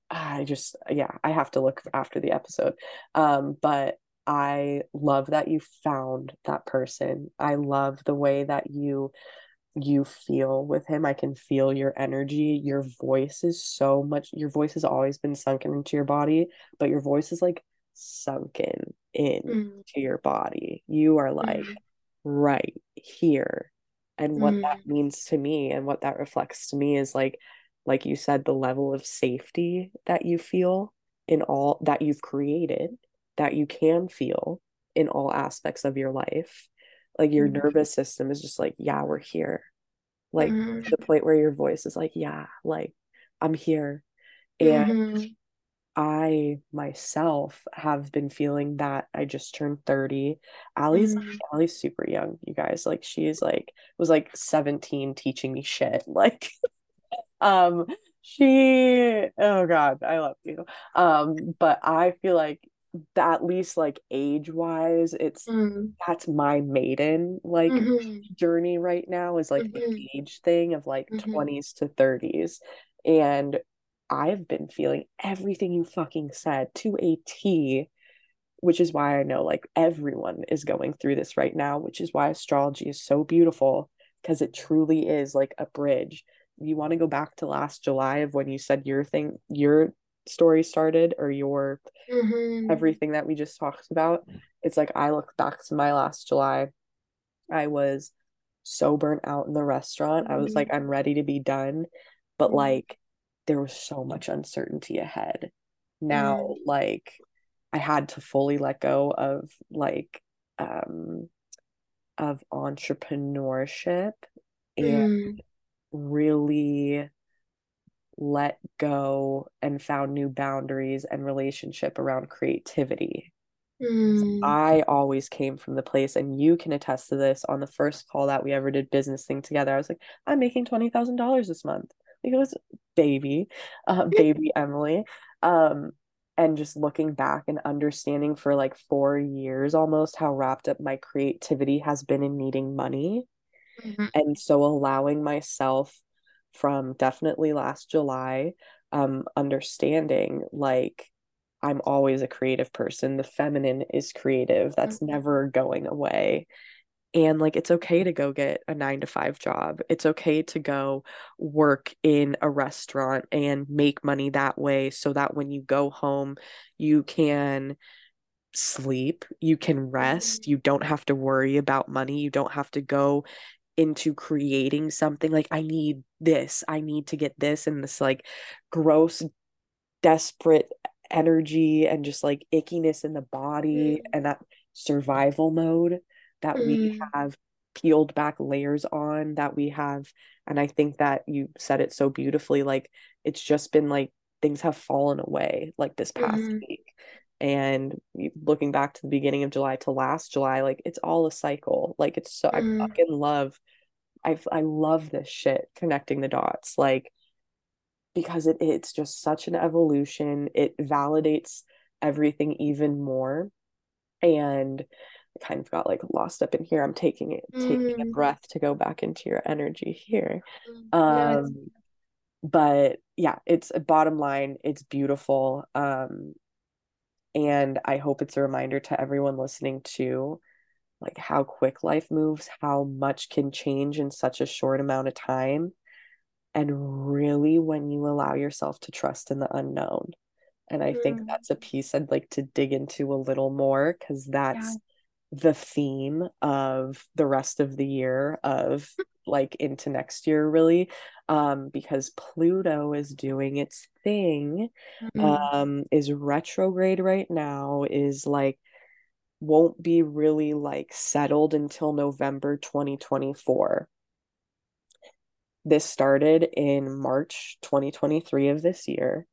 i just yeah i have to look after the episode um but i love that you found that person i love the way that you you feel with him i can feel your energy your voice is so much your voice has always been sunken into your body but your voice is like sunken in Mhm. to your body you are like Mhm. right here and what that Mhm. means to me and what that reflects to me is like like you said the level of safety that you feel in all that you've created that you can feel in all aspects of your life like your Mhm. nervous system is just like yeah we're here like Mhm. the point where your voice is like yeah like i'm here and Mhm. I myself have been feeling that I just turned 30. Ally's Mhm. Ally's super young, you guys. Like she's like was like 17 teaching me shit. Like um she oh God, I love you. Um, but I feel like at least like age wise, it's Mhm. that's my maiden like Mhm. journey right now is like the Mhm. age thing of like Mhm. 20s to 30s. And I've been feeling everything you fucking said to a T, which is why I know like everyone is going through this right now, which is why astrology is so beautiful because it truly is like a bridge. You want to go back to last July of when you said your thing, your story started or your Mhm. everything that we just talked about. It's like I look back to my last July. I was so burnt out in the restaurant. I was like, Mhm. I'm ready to be done. But Mhm. like, there was so much uncertainty ahead. Now, Mhm. like, I had to fully let go of like, um, of entrepreneurship and Mhm. really let go and found new boundaries and relationship around creativity. Mhm. I always came from the place, and you can attest to this on the first call that we ever did business thing together. I was like, I'm making $20,000 this month. Like it was baby, uh, baby Emily. Um, and just looking back and understanding for like four years almost how wrapped up my creativity has been in needing money. Mhm. And so allowing myself from definitely last July, um, understanding like I'm always a creative person. The feminine is creative. That's Mhm. never going away. And like it's okay to go get a nine to five job. It's okay to go work in a restaurant and make money that way so that when you go home, you can sleep, you can rest, Mhm. you don't have to worry about money, you don't have to go into creating something like I need this, I need to get this and this like gross desperate energy and just like ickiness in the body Mhm. and that survival mode. that mm. we have peeled back layers on that we have and i think that you said it so beautifully like it's just been like things have fallen away like this past mm. week and looking back to the beginning of july to last july like it's all a cycle like it's so mm. i fucking love i i love this shit connecting the dots like because it it's just such an evolution it validates everything even more and I kind of got like lost up in here. I'm taking it, mm. taking a mm. breath to go back into your energy here. Mm. Um, but yeah, it's a bottom line. It's beautiful. Um, and I hope it's a reminder to everyone listening to like how quick life moves, how much can change in such a short amount of time. And really, when you allow yourself to trust in the unknown. And I mm. think that's a piece I'd like to dig into a little more because that's yeah the theme of the rest of the year of like into next year really um because pluto is doing its thing mm-hmm. um is retrograde right now is like won't be really like settled until november 2024 this started in march 2023 of this year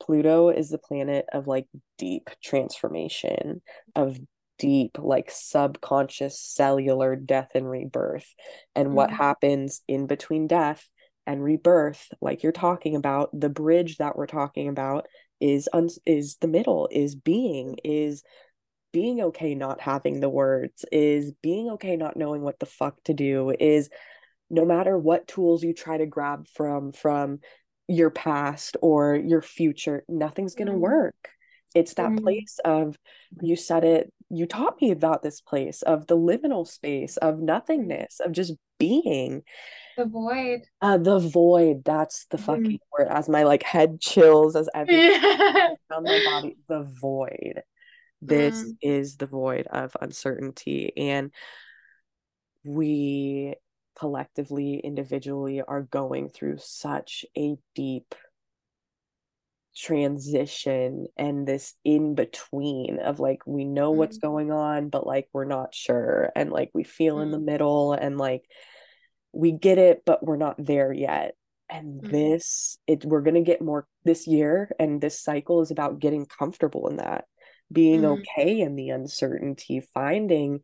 Pluto is the planet of like deep transformation, of deep like subconscious cellular death and rebirth and mm-hmm. what happens in between death and rebirth like you're talking about the bridge that we're talking about is un- is the middle is being is being okay not having the words is being okay not knowing what the fuck to do is no matter what tools you try to grab from from your past or your future nothing's going to mm-hmm. work it's that mm-hmm. place of you said it you taught me about this place of the liminal space of nothingness of just being. The void. Uh the void that's the fucking word as my like head chills as everything around my body. The void. This mm. is the void of uncertainty and we collectively individually are going through such a deep transition and this in between of like we know mm-hmm. what's going on but like we're not sure and like we feel mm-hmm. in the mm. middle and like we get it but we're not there yet and mm-hmm. this it we're going to get more this year and this cycle is about getting comfortable in that being mm. okay in the uncertainty finding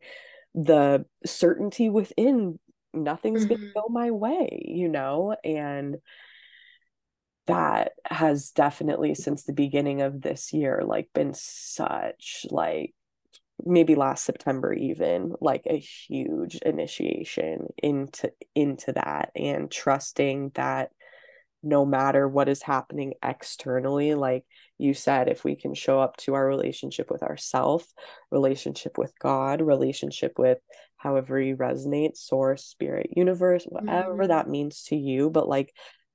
the certainty within nothing's going to mm-hmm. go my way you know and that has definitely since the beginning of this year like been such like maybe last September even like a huge initiation into into that and trusting that no matter what is happening externally like you said if we can show up to our relationship with ourself relationship with god relationship with however you resonate source spirit universe whatever mm-hmm. that means to you but like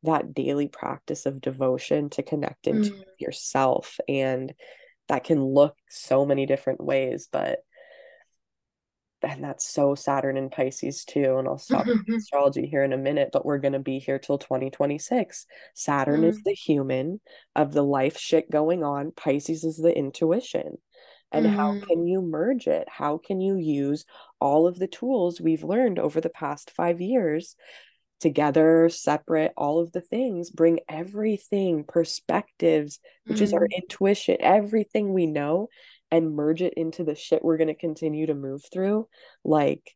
that daily practice of devotion to connect into mm. yourself and that can look so many different ways but and that's so Saturn and Pisces too. And I'll stop astrology here in a minute, but we're going to be here till 2026. Saturn mm. is the human of the life shit going on, Pisces is the intuition. And mm. how can you merge it? How can you use all of the tools we've learned over the past five years together, separate, all of the things, bring everything, perspectives, which mm. is our mm. intuition, everything we know, and merge it into the shit we're going to continue to move through. Like,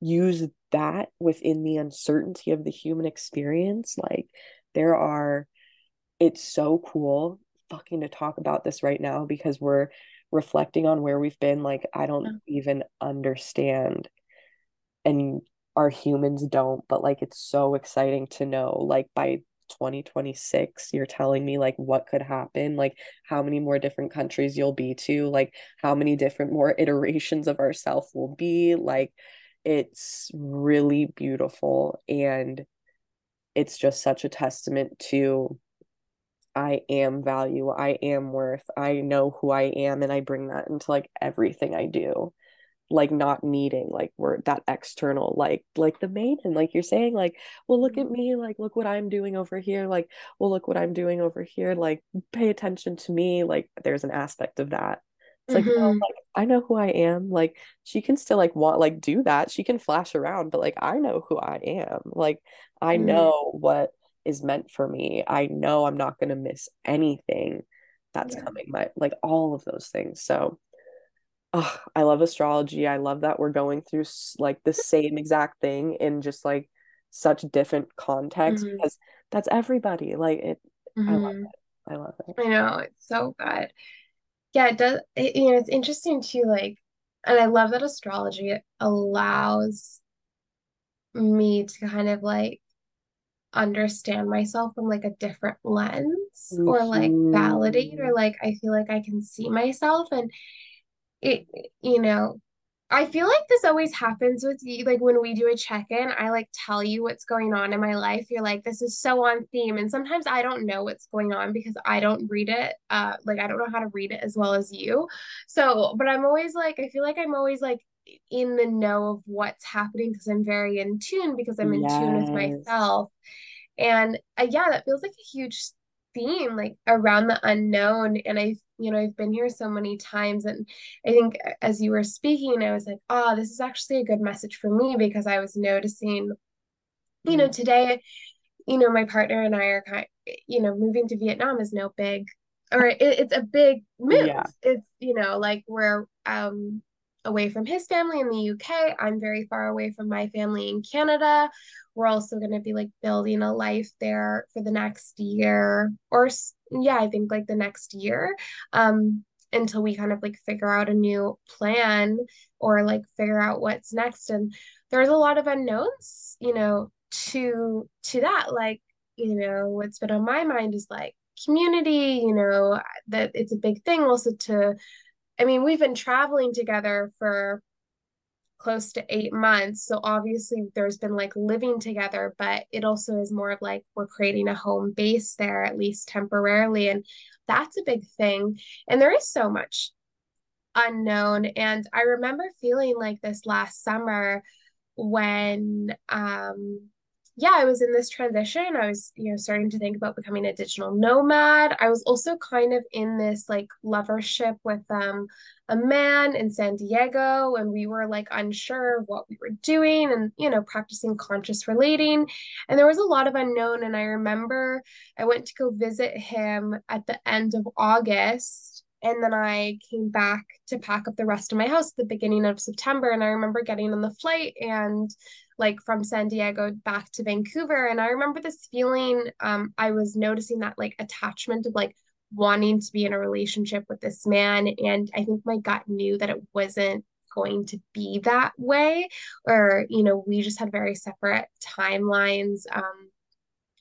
use that within the uncertainty of the human experience. Like, there are, it's so cool fucking to talk about this right now because we're reflecting on where we've been. Like, I don't yeah. even understand and our humans don't but like it's so exciting to know like by 2026 you're telling me like what could happen like how many more different countries you'll be to like how many different more iterations of ourself will be like it's really beautiful and it's just such a testament to I am value, I am worth, I know who I am, and I bring that into like everything I do like not needing like we're that external like like the maiden like you're saying like well look at mm-hmm. me like look what i'm doing over here like well look what i'm doing over here like pay attention to me like there's an aspect of that It's like, no, hmm like I know who I am. Like she can still like want like do that. She can flash around, but like I know who I am. Like I hmm know what is meant for me. I know I'm not gonna miss anything that's Yeah. coming my like all of those things. So oh, I love astrology. I love that we're going through like the same exact thing in just like such different contexts hmm because that's everybody. Like it I love hmm it. I love it. I know, it's so good. Yeah, it does. It, you know, it's interesting too, like, and I love that astrology allows me to kind of like understand myself from like a different lens or like validate or Mhm. like I feel like I can see myself and it, you know, I feel like this always happens with you. Like when we do a check-in, I like tell you what's going on in my life. You're like, this is so on theme. And sometimes I don't know what's going on because I don't read it. Uh, like I don't know how to read it as well as you. So, but I'm always like, I feel like I'm always like in the know of what's happening because I'm very in tune because I'm in tune with myself. And uh, yeah, that feels like a huge theme, like around the unknown. And I, you know, I've been here so many times. And I think as you were speaking, I was like, oh, this is actually a good message for me because I was noticing, you know, Mm. today, you know, my partner and I are kind, you know, moving to Vietnam is no big, or it, it's a big Yeah. move. It's, you know, like we're um away from his family in the UK. I'm very far away from my family in Canada. We're also going to be like building a life there for the next year or yeah, I think like the next year. Um until we kind of like figure out a new plan or like figure out what's next and there's a lot of unknowns, you know, to to that like you know what's been on my mind is like community you know that it's a big thing also to i mean we've been traveling together for close to eight months so obviously there's been like living together but it also is more of like we're creating a home base there at least temporarily and that's a big thing and there is so much unknown and i remember feeling like this last summer when um yeah, I was in this transition. I was, you know, starting to think about becoming a digital nomad. I was also kind of in this like lovership with um a man in San Diego and we were like unsure of what we were doing and you know, practicing conscious relating. And there was a lot of unknown and I remember I went to go visit him at the end of August and then I came back to pack up the rest of my house at the beginning of September. And I remember getting on the flight and like from San Diego back to Vancouver. And I remember this feeling, um, I was noticing that like attachment of like wanting to be in a relationship with this man. And I think my gut knew that it wasn't going to be that way. Or, you know, we just had very separate timelines. Um,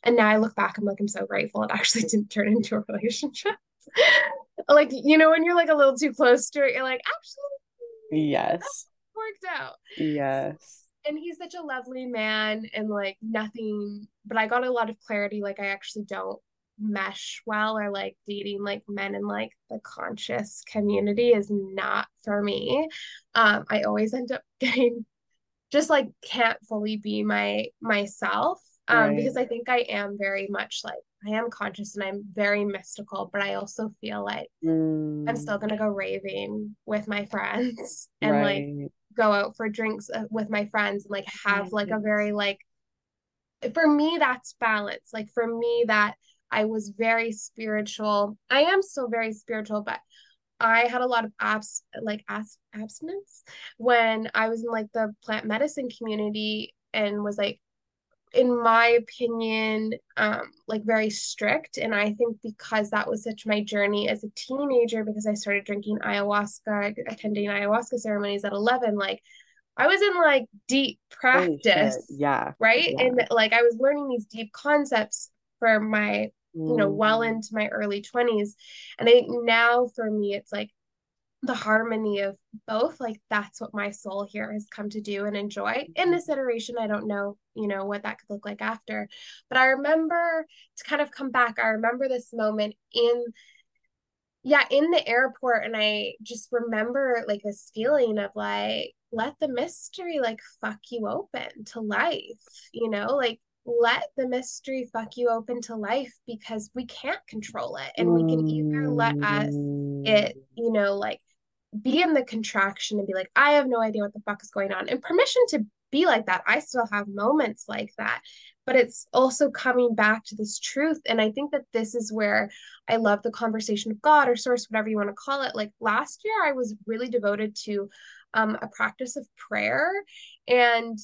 and now I look back, I'm like, I'm so grateful it actually didn't turn into a relationship. like, you know, when you're like a little too close to it, you're like, actually, Yes. worked out. Yes. And he's such a lovely man and like nothing, but I got a lot of clarity. Like, I actually don't mesh well or like dating like men in like the conscious community is not for me. Um, I always end up getting just like can't fully be my myself um Right. because I think I am very much like I am conscious and I'm very mystical but I also feel like I'm Mm. still going to go raving with my friends and like Right. Go out for drinks uh, with my friends and like have like a very like for me that's balance. Like for me that I was very spiritual. I am still very spiritual but I had a lot of abs like abs abstinence when I was in like the plant medicine community and was like in my opinion um like very strict and I think because that was such my journey as a teenager because I started drinking ayahuasca attending ayahuasca ceremonies at 11 like I was in like deep practice Yeah. right Yeah. and like I was learning these deep concepts for my you know well Mm. into my early 20s and I think now for me it's like the harmony of both like that's what my soul here has come to do and enjoy in this iteration i don't know you know what that could look like after but i remember to kind of come back i remember this moment in yeah in the airport and i just remember like this feeling of like let the mystery like fuck you open to life you know like let the mystery fuck you open to life because we can't control it and we can either let us Mm. it you know like be in the contraction and be like, I have no idea what the fuck is going on, and permission to be like that. I still have moments like that, but it's also coming back to this truth. And I think that this is where I love the conversation of God or source, whatever you want to call it. Like last year, I was really devoted to um, a practice of prayer. And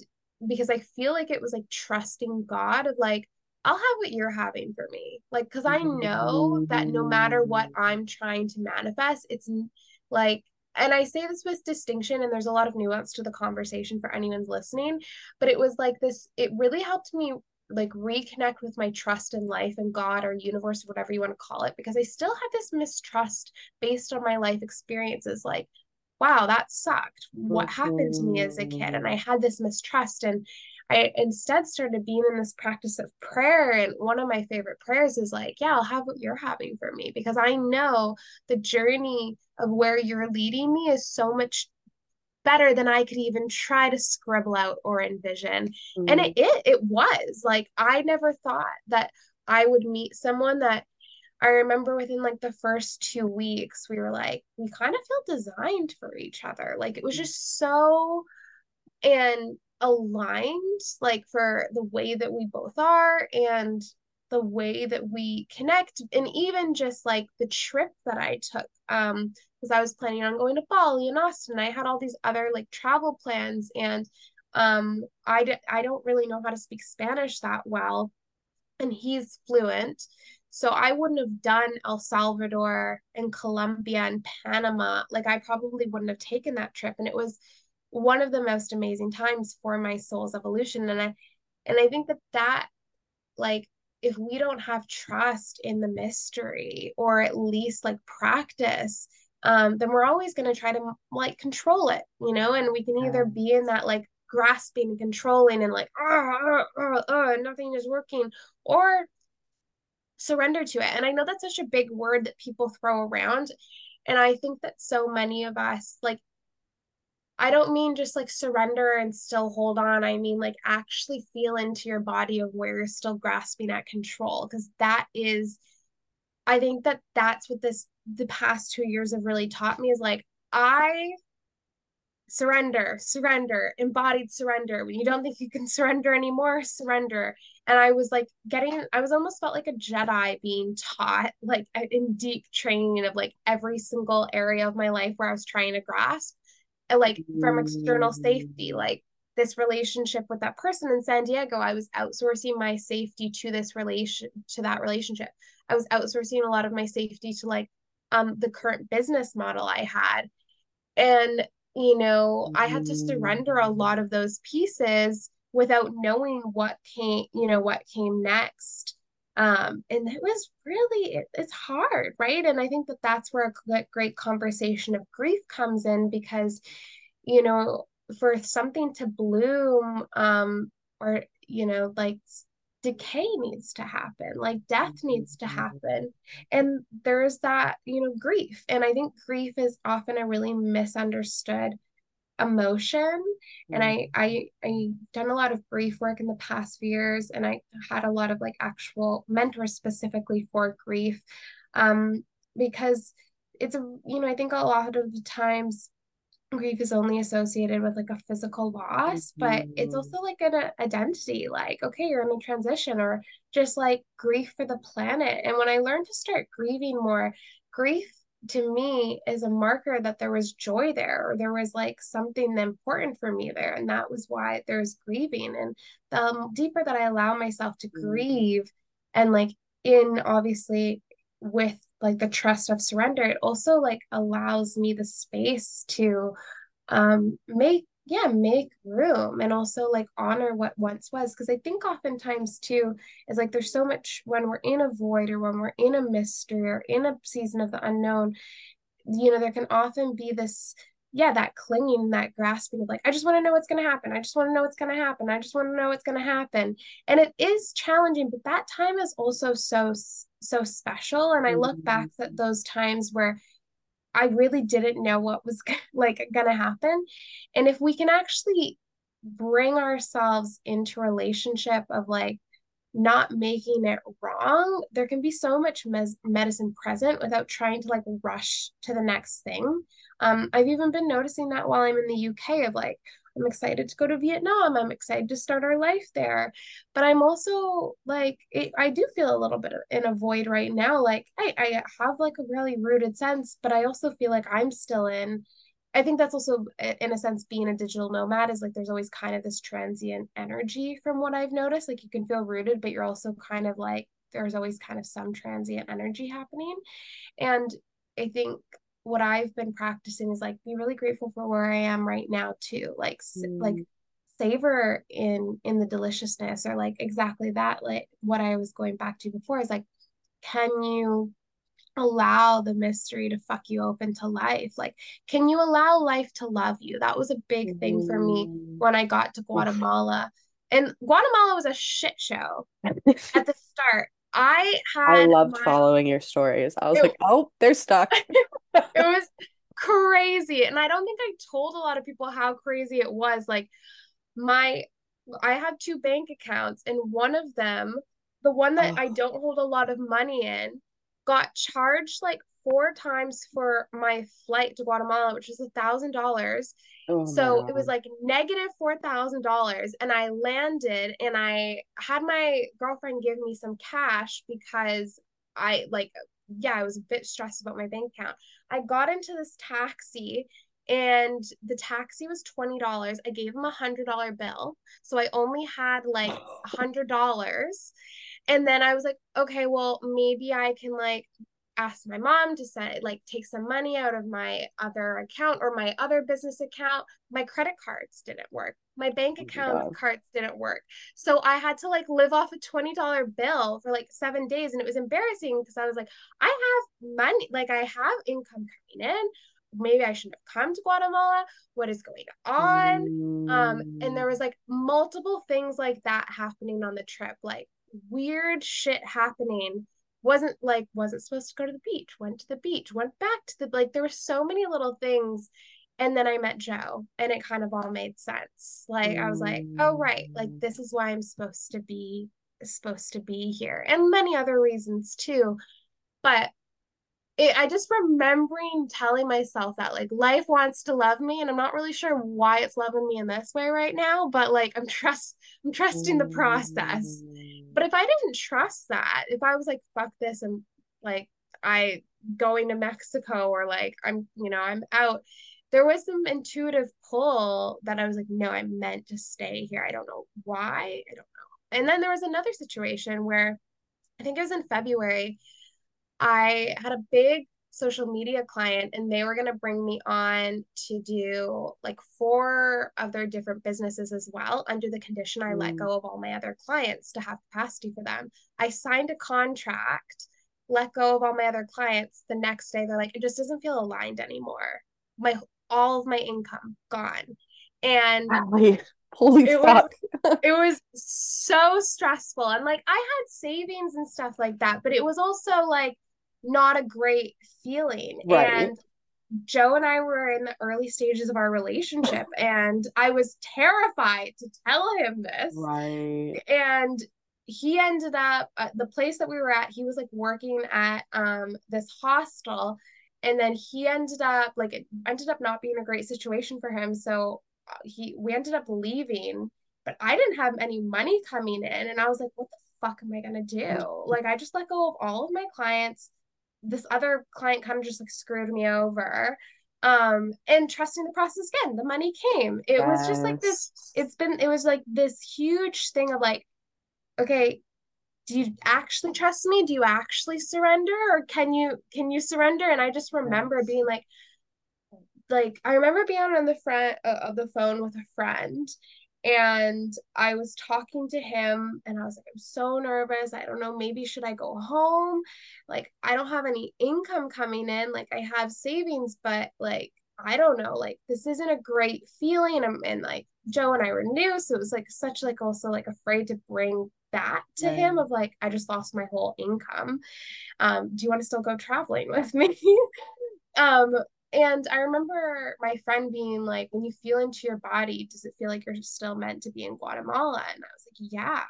because I feel like it was like trusting God of like, I'll have what you're having for me. Like, because I know that no matter what I'm trying to manifest, it's like and I say this with distinction, and there's a lot of nuance to the conversation for anyone's listening, but it was like this, it really helped me like reconnect with my trust in life and God or universe, whatever you want to call it, because I still had this mistrust based on my life experiences. Like, wow, that sucked. What happened to me as a kid? And I had this mistrust. And I instead started being in this practice of prayer. And one of my favorite prayers is like, yeah, I'll have what you're having for me because I know the journey of where you're leading me is so much better than I could even try to scribble out or envision. Mm-hmm. And it, it it was like I never thought that I would meet someone that I remember within like the first two weeks, we were like, we kind of feel designed for each other. Like it was just so and aligned like for the way that we both are and the way that we connect and even just like the trip that I took um because I was planning on going to Bali and Austin I had all these other like travel plans and um I d- I don't really know how to speak Spanish that well and he's fluent so I wouldn't have done El Salvador and Colombia and Panama like I probably wouldn't have taken that trip and it was one of the most amazing times for my soul's evolution. And i and i think that that like if we don't have trust in the mystery or at least like practice um then we're always going to try to like control it you know? And we can either be in that like grasping and controlling and like oh, oh, oh, nothing is working or surrender to it. And i know that's such a big word that people throw around and i think that so many of us like I don't mean just like surrender and still hold on. I mean like actually feel into your body of where you're still grasping at control because that is I think that that's what this the past 2 years have really taught me is like I surrender, surrender, embodied surrender. When you don't think you can surrender anymore, surrender. And I was like getting, I was almost felt like a Jedi being taught, like in deep training of like every single area of my life where I was trying to grasp like from external safety like this relationship with that person in San Diego I was outsourcing my safety to this relation to that relationship. I was outsourcing a lot of my safety to like um the current business model I had. And you know I had to surrender a lot of those pieces without knowing what came you know what came next um and it was really it, it's hard right? And i think that that's where a great conversation of grief comes in because you know for something to bloom um or you know like decay needs to happen like death needs to happen. And there's that you know grief. And i think grief is often a really misunderstood emotion and I mm-hmm. I I done a lot of grief work in the past few years and I had a lot of like actual mentors specifically for grief um because it's a you know I think a lot of the times grief is only associated with like a physical loss mm-hmm. but it's mm-hmm. also like an identity like okay you're in a transition or just like grief for the planet and when I learned to start grieving more grief to me is a marker that there was joy there or there was like something important for me there and that was why there's grieving and the deeper that i allow myself to mm-hmm. grieve and like in obviously with like the trust of surrender it also like allows me the space to um make yeah make room and also like honor what once was because i think oftentimes too is like there's so much when we're in a void or when we're in a mystery or in a season of the unknown you know there can often be this yeah that clinging that grasping of like i just want to know what's going to happen. I just want to know what's going to happen. I just want to know what's going to happen. And it is challenging but that time is also so so special and i look back at mm-hmm. those times where I really didn't know what was like going to happen. And if we can actually bring ourselves into relationship of like not making it wrong, there can be so much mes- medicine present without trying to like rush to the next thing. Um, I've even been noticing that while I'm in the UK of like, I'm excited to go to Vietnam. I'm excited to start our life there. But I'm also like, it, I do feel a little bit in a void right now. Like, I, I have like a really rooted sense, but I also feel like I'm still in I think that's also in a sense being a digital nomad is like there's always kind of this transient energy from what I've noticed. Like you can feel rooted, but you're also kind of like there's always kind of some transient energy happening. And I think what I've been practicing is like be really grateful for where I am right now too. Like mm. like savor in in the deliciousness or like exactly that like what I was going back to before is like can you allow the mystery to fuck you open to life like can you allow life to love you that was a big thing for me mm. when i got to guatemala and guatemala was a shit show at the start i had i loved my, following your stories i was it, like oh they're stuck it was crazy and i don't think i told a lot of people how crazy it was like my i had two bank accounts and one of them the one that oh. i don't hold a lot of money in got charged like four times for my flight to Guatemala, which was a thousand dollars. Oh so it was like negative four thousand dollars, and I landed, and I had my girlfriend give me some cash because I like, yeah, I was a bit stressed about my bank account. I got into this taxi. And the taxi was $20. I gave him a $100 bill. So I only had like a $100 and then I was like, okay, well, maybe I can like ask my mom to send like take some money out of my other account or my other business account. My credit cards didn't work. My bank account oh cards didn't work. So I had to like live off a $20 bill for like seven days. And it was embarrassing because I was like, I have money, like I have income coming in maybe I shouldn't have come to Guatemala. What is going on? Mm. Um, and there was like multiple things like that happening on the trip. Like weird shit happening wasn't like wasn't supposed to go to the beach went to the beach went back to the like there were so many little things. And then i met joe and it kind of all made sense. Like i was like oh right like mm. this is why i'm supposed to be supposed to be here and many other reasons too. But it, I just remembering telling myself that like life wants to love me and I'm not really sure why it's loving me in this way right now but like I'm trust I'm trusting the process but if I didn't trust that if I was like fuck this and like I going to Mexico or like I'm you know I'm out there was some intuitive pull that I was like no I'm meant to stay here. I don't know why. I don't know. And then there was another situation where I think it was in February I had a big social media client and they were going to bring me on to do like four other different businesses as well under the condition I mm. let go of all my other clients to have capacity for them. I signed a contract, let go of all my other clients. The next day they're like it just doesn't feel aligned anymore. My all of my income gone. And Holy, holy it fuck. Was, it was so stressful. And like I had savings and stuff like that, but it was also like not a great feeling. Right. And Joe and I were in the early stages of our relationship, and I was terrified to tell him this. Right. And he ended up uh, the place that we were at. He was like working at um this hostel, and then he ended up like it ended up not being a great situation for him. So uh, he we ended up leaving, but I didn't have any money coming in, and I was like, what the fuck am I gonna do? Like I just let go of all of my clients this other client kind of just like screwed me over um and trusting the process again the money came it yes. was just like this it's been it was like this huge thing of like okay do you actually trust me do you actually surrender or can you can you surrender and i just remember yes. being like like i remember being on the front uh, of the phone with a friend and I was talking to him and I was like, I'm so nervous. I don't know, maybe should I go home? Like, I don't have any income coming in. Like, I have savings, but like, I don't know, like, this isn't a great feeling. And, and like, Joe and I were new. So it was like such, like, also like afraid to bring that to right. him of like, I just lost my whole income. Um, do you want to still go traveling with me? um, and I remember my friend being like, when you feel into your body, does it feel like you're still meant to be in Guatemala? And I was like, yeah.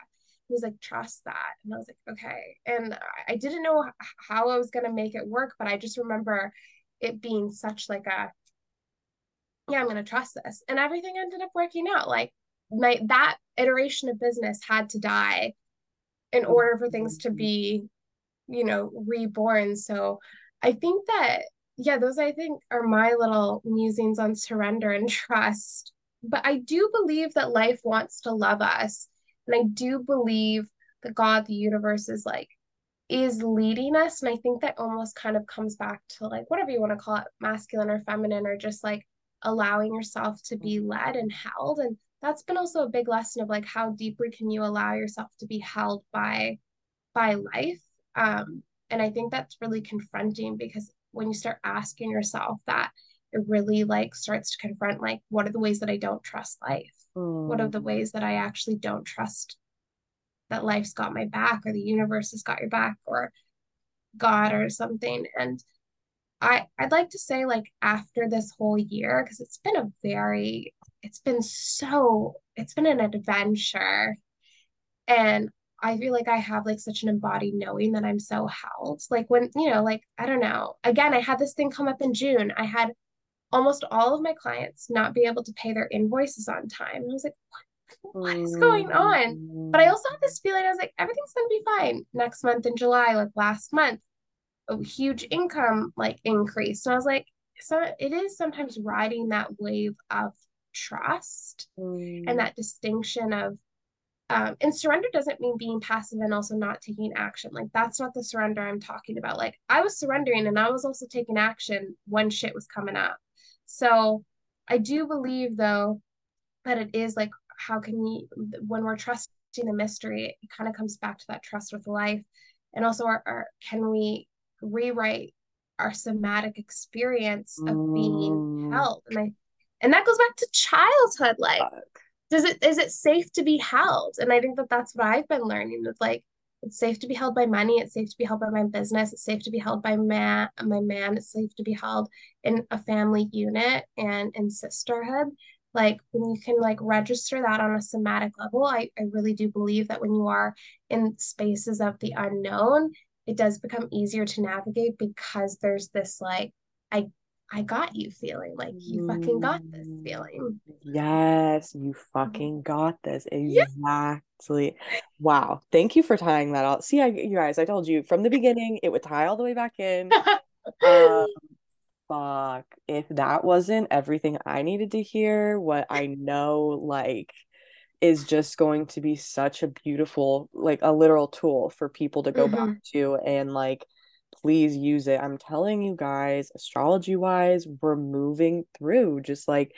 he was like, trust that. And I was like, okay. And I didn't know how I was going to make it work, but I just remember it being such like a, yeah, I'm going to trust this. And everything ended up working out. Like my, that iteration of business had to die in order for things to be, you know, reborn. So I think that, yeah, those I think are my little musings on surrender and trust. But I do believe that life wants to love us and I do believe that God, the universe, is like, is leading us. And I think that almost kind of comes back to like, whatever you want to call it, masculine or feminine, or just like allowing yourself to be led and held. And that's been also a big lesson of like, how deeply can you allow yourself to be held by, by life? Um, and I think that's really confronting because when you start asking yourself that, it really like starts to confront like, what are the ways that I don't trust life? mm. what are the ways that I actually don't trust that life's got my back or the universe has got your back or God or something. And I I'd like to say like after this whole year, because it's been a very it's been so it's been an adventure. And I feel like I have like such an embodied knowing that I'm so held. Like when, you know, like I don't know. Again, I had this thing come up in June. I had almost all of my clients not be able to pay their invoices on time. I was like, what, what is going on? But I also had this feeling I was like, everything's gonna be fine next month in July, like last month, a huge income like increase. And I was like, so it is sometimes riding that wave of trust mm. and that distinction of um, and surrender doesn't mean being passive and also not taking action. Like that's not the surrender I'm talking about. Like I was surrendering and I was also taking action when shit was coming up. So I do believe though that it is like how can we when we're trusting the mystery, it kind of comes back to that trust with life. And also our, our can we rewrite our somatic experience of mm. being held? And I and that goes back to childhood like does it is it safe to be held? And I think that that's what I've been learning with like it's safe to be held by money. It's safe to be held by my business. It's safe to be held by man, my man. It's safe to be held in a family unit and in sisterhood. Like when you can like register that on a somatic level, I, I really do believe that when you are in spaces of the unknown, it does become easier to navigate because there's this like, I I got you feeling like you fucking got this mm. feeling. Yes, you fucking got this. Exactly. Yeah. Wow. Thank you for tying that out. See, I, you guys, I told you from the beginning it would tie all the way back in. um, fuck. If that wasn't everything I needed to hear, what I know, like, is just going to be such a beautiful, like, a literal tool for people to go mm-hmm. back to and, like, please use it. I'm telling you guys, astrology wise, we're moving through just like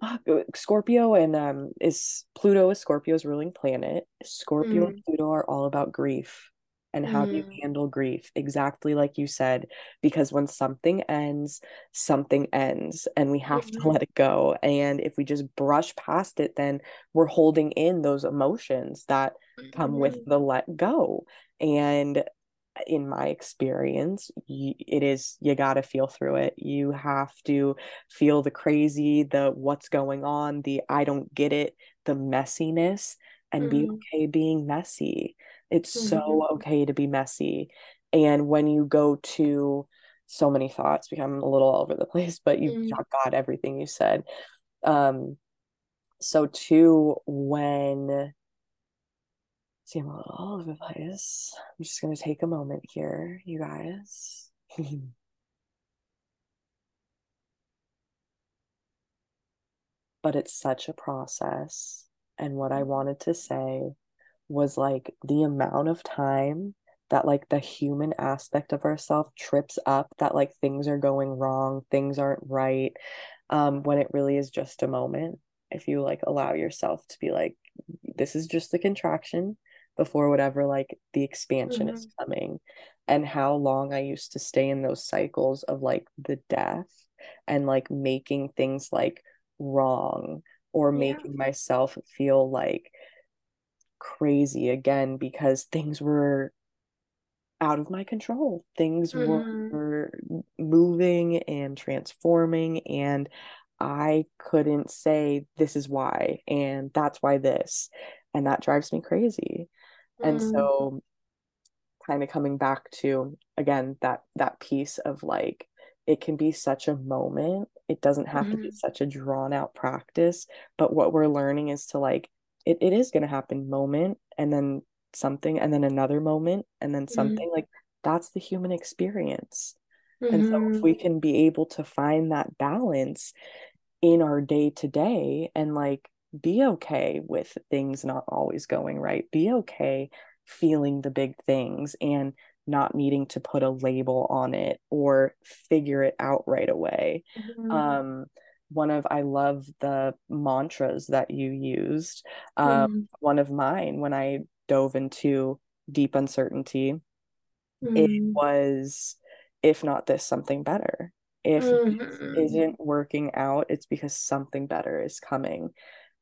fuck uh, Scorpio and um is Pluto is Scorpio's ruling planet. Scorpio mm. and Pluto are all about grief and how mm. you handle grief exactly like you said because when something ends something ends and we have mm-hmm. to let it go and if we just brush past it then we're holding in those emotions that mm-hmm. come with mm-hmm. the let go and in my experience it is you got to feel through it you have to feel the crazy the what's going on the i don't get it the messiness and mm-hmm. be okay being messy it's mm-hmm. so okay to be messy and when you go to so many thoughts become a little all over the place but you mm-hmm. got everything you said um so too when See, I'm all over the place. I'm just going to take a moment here, you guys. but it's such a process. And what I wanted to say was like the amount of time that like the human aspect of ourselves trips up that like things are going wrong, things aren't right, um, when it really is just a moment. If you like allow yourself to be like, this is just the contraction before whatever like the expansion mm-hmm. is coming and how long I used to stay in those cycles of like the death and like making things like wrong or yeah. making myself feel like crazy again because things were out of my control. Things mm-hmm. were, were moving and transforming and I couldn't say this is why and that's why this and that drives me crazy and Mm, so kind of coming back to again that that piece of like it can be such a moment it doesn't have to be mhm, such a drawn out practice but what we're learning is to like it, it is going to happen moment and then something and then another moment and then mhm, something like that's the human experience. And so if we can be able to find that balance in our day to day and like be okay with things not always going right. Be okay feeling the big things and not needing to put a label on it or figure it out right away. mhm, Um, one of I love the mantras that you used. Um, mhm, one of mine when I dove into deep uncertainty, it mhm, was if not this, something better. If mhm, isn't working out, it's because something better is coming.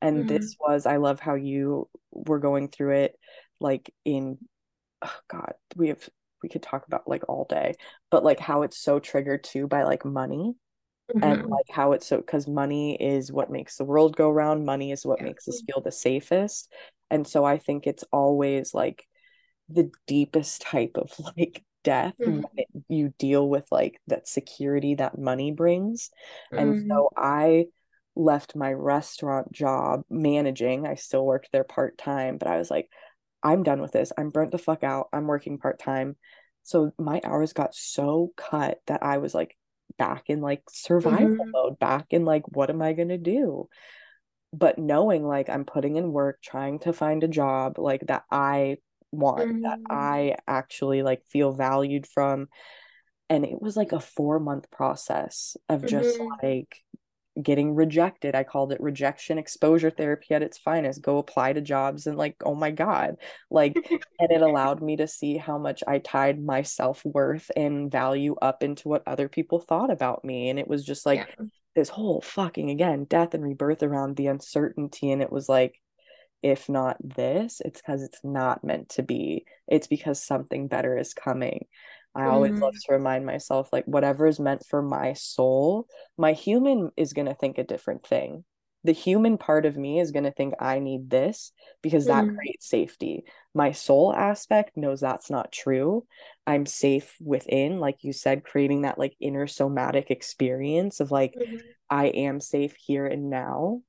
And mhm, this was, I love how you were going through it like in, oh God, we have, we could talk about like all day, but like how it's so triggered too by like money and mhm. like how it's so, because money is what makes the world go round. Money is what Yeah. makes us feel the safest. And so I think it's always like, the deepest type of like death when Mhm, it, you deal with like that security that money brings. And mhm, so I left my restaurant job managing. I still worked there part time, but I was like, I'm done with this. I'm burnt the fuck out. I'm working part time. So my hours got so cut that I was like back in like survival mhm, mode, back in like, what am I going to do? but knowing like I'm putting in work, trying to find a job like that I want, that mhm, I actually like feel valued from. And it was like a four month process of just mhm. like getting rejected. I called it rejection exposure therapy at its finest. Go apply to jobs and like, oh my God. Like, and it allowed me to see how much I tied my self-worth and value up into what other people thought about me. And it was just Yeah. like this whole fucking again, death and rebirth around the uncertainty. And it was like, if not this, it's because it's not meant to be. It's because something better is coming. I always love Mhm, to remind myself, like, whatever is meant for my soul, my human is going to think a different thing. The human part of me is going to think I need this because that mhm, creates safety. My soul aspect knows that's not true. I'm safe within, like you said, creating that like inner somatic experience of like, mhm, I am safe here and now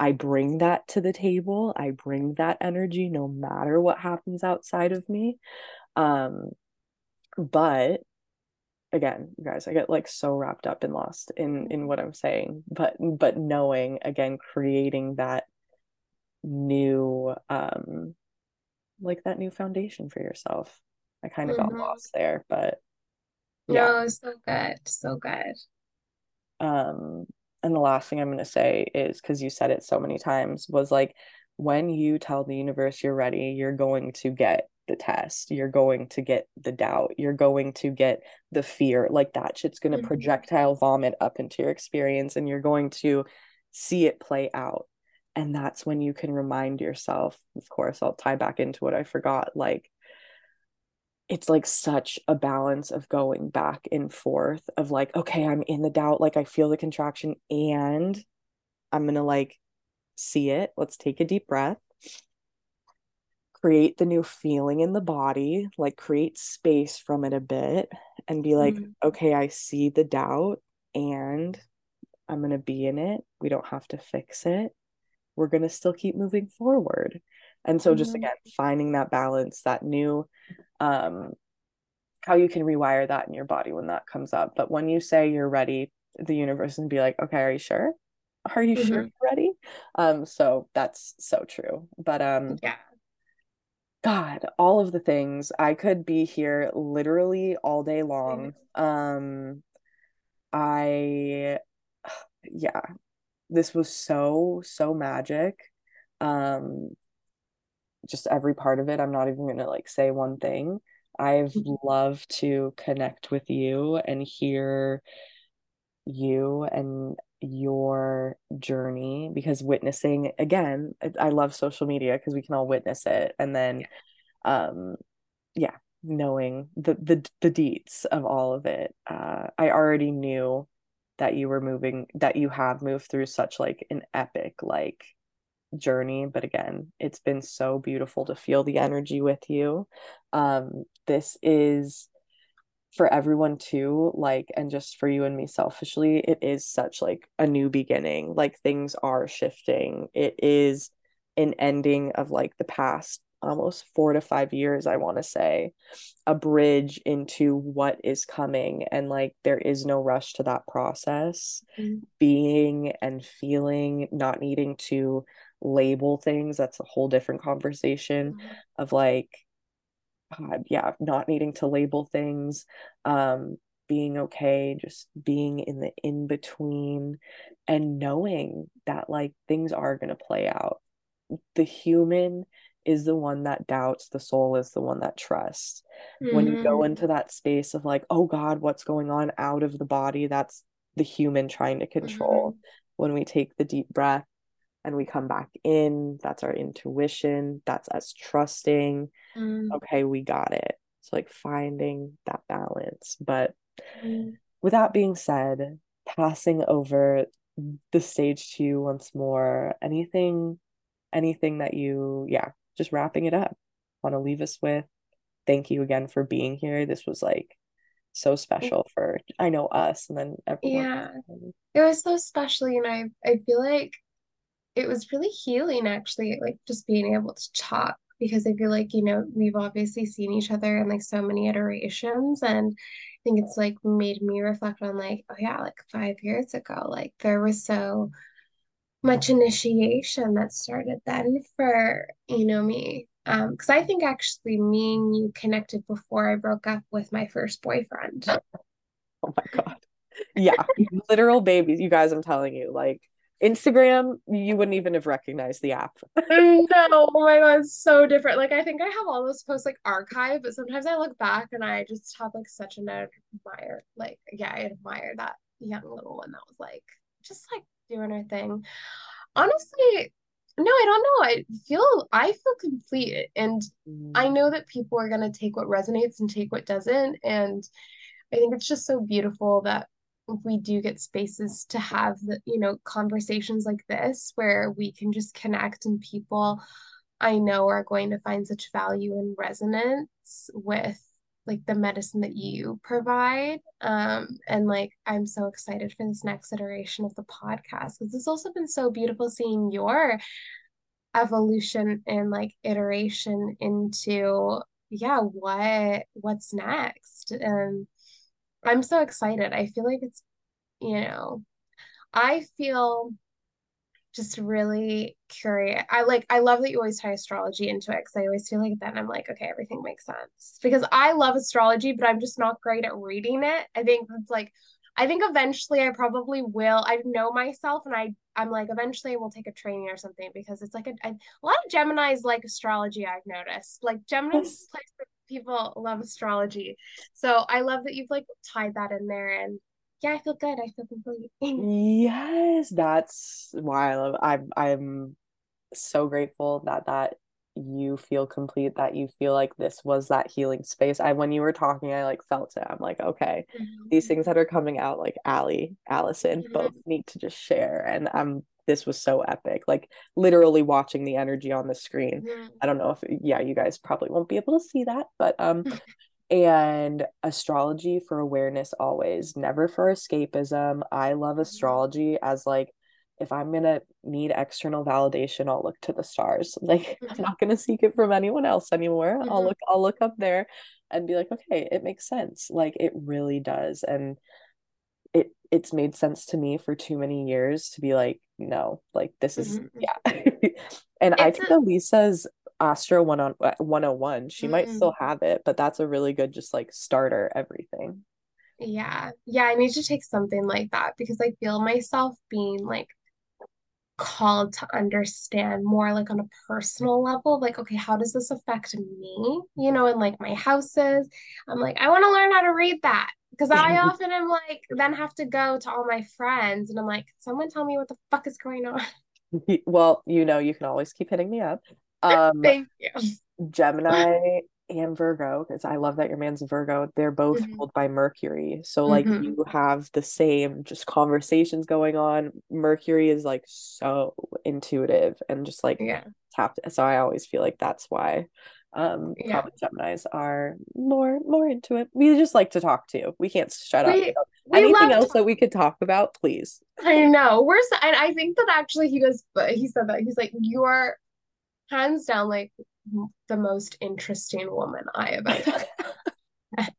I bring that to the table. I bring that energy no matter what happens outside of me. Um, but again, guys, I get like so wrapped up and lost in in what I'm saying. But but knowing again, creating that new um like that new foundation for yourself. I kind of got mhm. lost there, but yeah. No, so good. So good. Um, and the last thing I'm going to say is because you said it so many times was like when you tell the universe you're ready, you're going to get the test, you're going to get the doubt, you're going to get the fear. Like that shit's going to Mhm, projectile vomit up into your experience and you're going to see it play out. And that's when you can remind yourself, of course, I'll tie back into what I forgot, like it's like such a balance of going back and forth of like okay i'm in the doubt like i feel the contraction and i'm gonna like see it. Let's take a deep breath. Create the new feeling in the body like create space from it a bit and be like mhm, okay i see the doubt and i'm gonna be in it. We don't have to fix it. We're gonna still keep moving forward. And so just mhm, again finding that balance that new um how you can rewire that in your body when that comes up. But when you say you're ready, the universe and be like, okay, are you sure? Are you sure mhm. you're ready? Um, so that's so true. But um, Yeah. God, all of the things I could be here literally all day long. Um, I yeah, this was so, so magic. Um, just every part of it. I'm not even gonna like say one thing. I've Mhm, loved to connect with you and hear you and your journey because witnessing again, I, love social media because we can all witness it and then Yeah. um yeah, knowing the the the deets of all of it. Uh I already knew that you were moving that you have moved through such like an epic like journey, but again, it's been so beautiful to feel the energy with you. Um, this is for everyone too, like, and just for you and me selfishly, it is such like a new beginning. Like things are shifting. It is an ending of like the past almost four to five years, I want to say, a bridge into what is coming. And like, there is no rush to that process. Mm-hmm. Being and feeling, not needing to label things, that's a whole different conversation mm-hmm. of like, God, yeah, not needing to label things, um, being okay, just being in the in between, and knowing that like things are going to play out. The human is the one that doubts, the soul is the one that trusts. Mm-hmm. When you go mm-hmm. into that space of like, oh God, what's going on out of the body, that's the human trying to control. Mm-hmm. When we take the deep breath and we come back in, that's our intuition, that's us trusting, mm. okay, we got it. It's like finding that balance. But mm. with that being said, passing over the stage to you once more, anything anything that you yeah just wrapping it up want to leave us with thank you again for being here this was like so special for i know us and then everyone yeah it was so special you know I, I feel like it was really healing actually like just being able to talk because i feel like you know we've obviously seen each other in like so many iterations and i think it's like made me reflect on like oh yeah like five years ago like there was so much initiation that started then for you know me um because i think actually me and you connected before i broke up with my first boyfriend. Oh my god. Yeah literal babies you guys i'm telling you like instagram you wouldn't even have recognized the app no oh my god it's so different like i think i have all those posts like archived but sometimes i look back and i just have like such an admire like yeah i admire that young little one that was like just like doing her thing. Honestly, no, I don't know. I feel I feel complete and mm. I know that people are going to take what resonates and take what doesn't and I think it's just so beautiful that we do get spaces to have the, you know, conversations like this where we can just connect and people I know are going to find such value and resonance with like the medicine that you provide. Um and like i'm so excited for this next iteration of the podcast because it's also been so beautiful seeing your evolution and like iteration into yeah what what's next. And i'm so excited i feel like it's you know i feel just really curious. I like I love that you always tie astrology into it because I always feel like then I'm like, okay, everything makes sense. Because I love astrology, but I'm just not great at reading it. I think it's like I think eventually I probably will. I know myself and I I'm like eventually I will take a training or something because it's like a, a, a lot of Gemini's like astrology I've noticed. Like Gemini's place people love astrology. So I love that you've like tied that in there and yeah, I feel good. I feel complete. yes, that's why I love. I'm I'm so grateful that that you feel complete that you feel like this was that healing space i when you were talking i like felt it i'm like okay mm-hmm. these things that are coming out like Ally allison mm-hmm. both need to just share and um this was so epic like literally watching the energy on the screen. I don't know if yeah you guys probably won't be able to see that but um and astrology for awareness always never for escapism. I love mm-hmm. astrology as like if i'm gonna need external validation i'll look to the stars. Like i'm mm-hmm. not gonna seek it from anyone else anymore. Mm-hmm. i'll look i'll look up there and be like okay it makes sense. Like it really does. And it it's made sense to me for too many years to be like no like this is mm-hmm. yeah and it's i think a- elisa's Astro one on 101. She mm-hmm. might still have it, but that's a really good just like starter everything. Yeah. Yeah, I need to take something like that because I feel myself being like called to understand more like on a personal level like okay how does this affect me? You know and like my houses. I'm like i want to learn how to read that. Because i often am like then have to go to all my friends and i'm like someone tell me what the fuck is going on. Well you know you can always keep hitting me up. Um, Thank you. Gemini and Virgo, because I love that your man's Virgo, they're both mm-hmm. ruled by Mercury. So, like, mm-hmm. you have the same just conversations going on. Mercury is like so intuitive and just like Yeah. tapped. So I always feel like that's why um Yeah. probably Geminis are more more into it. We just like to talk too. We can't shut up. We we Anything else that we could talk about, please. I know. We're so, and I think that actually he goes, but he said that he's like, you are hands down like the most interesting woman I have ever met.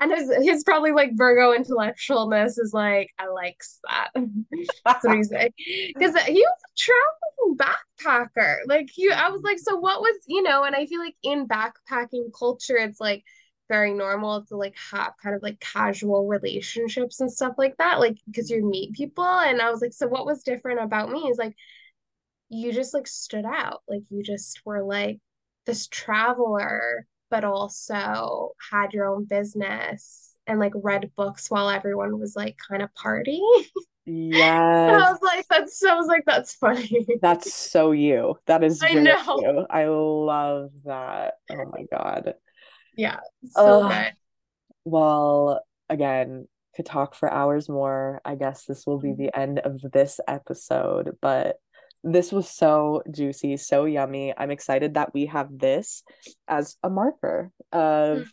And his his probably like Virgo intellectualness is like, I likes that. That's what he's saying. Because he was a traveling backpacker. Like he, I was like, so what was, you know, and I feel like in backpacking culture, it's like very normal to like have kind of like casual relationships and stuff like that. Like because you meet people. And I was like, so what was different about me is like you just like stood out. Like you just were like this traveler, but also had your own business and like read books while everyone was like kind of partying. And I was like, that's so I was like, that's funny. That's so you. That is I know. you. I love that. Oh my God. Yeah, so good. Well, again, could talk for hours more. I guess this will be Mm-hmm. the end of this episode, but this was so juicy, so yummy. I'm excited that we have this as a marker of Mm.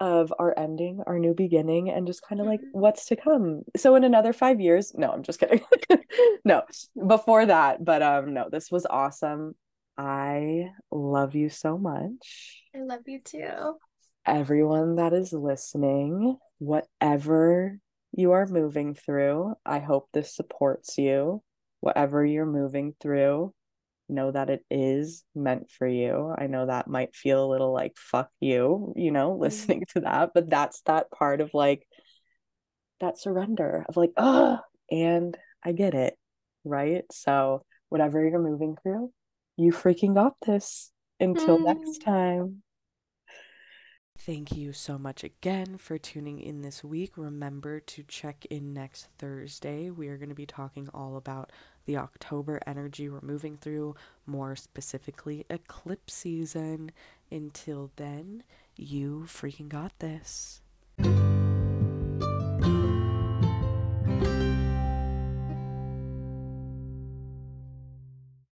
of our ending, our new beginning, and just kind of like Mhm. what's to come. So in another five years, no, I'm just kidding. No, before that, but um, no, this was awesome. I love you so much I love you too. everyone that is listening, whatever you are moving through, I hope this supports you. Whatever you're moving through, know that it is meant for you. I know that might feel a little like fuck you, you know, listening to that, but that's that part of like that surrender of like, oh, and I get it, right? So, whatever you're moving through, you freaking got this. Until next Mm. time. Thank you so much again for tuning in this week. Remember to check in next Thursday. We are going to be talking all about the October energy we're moving through, more specifically, eclipse season. Until then, you freaking got this.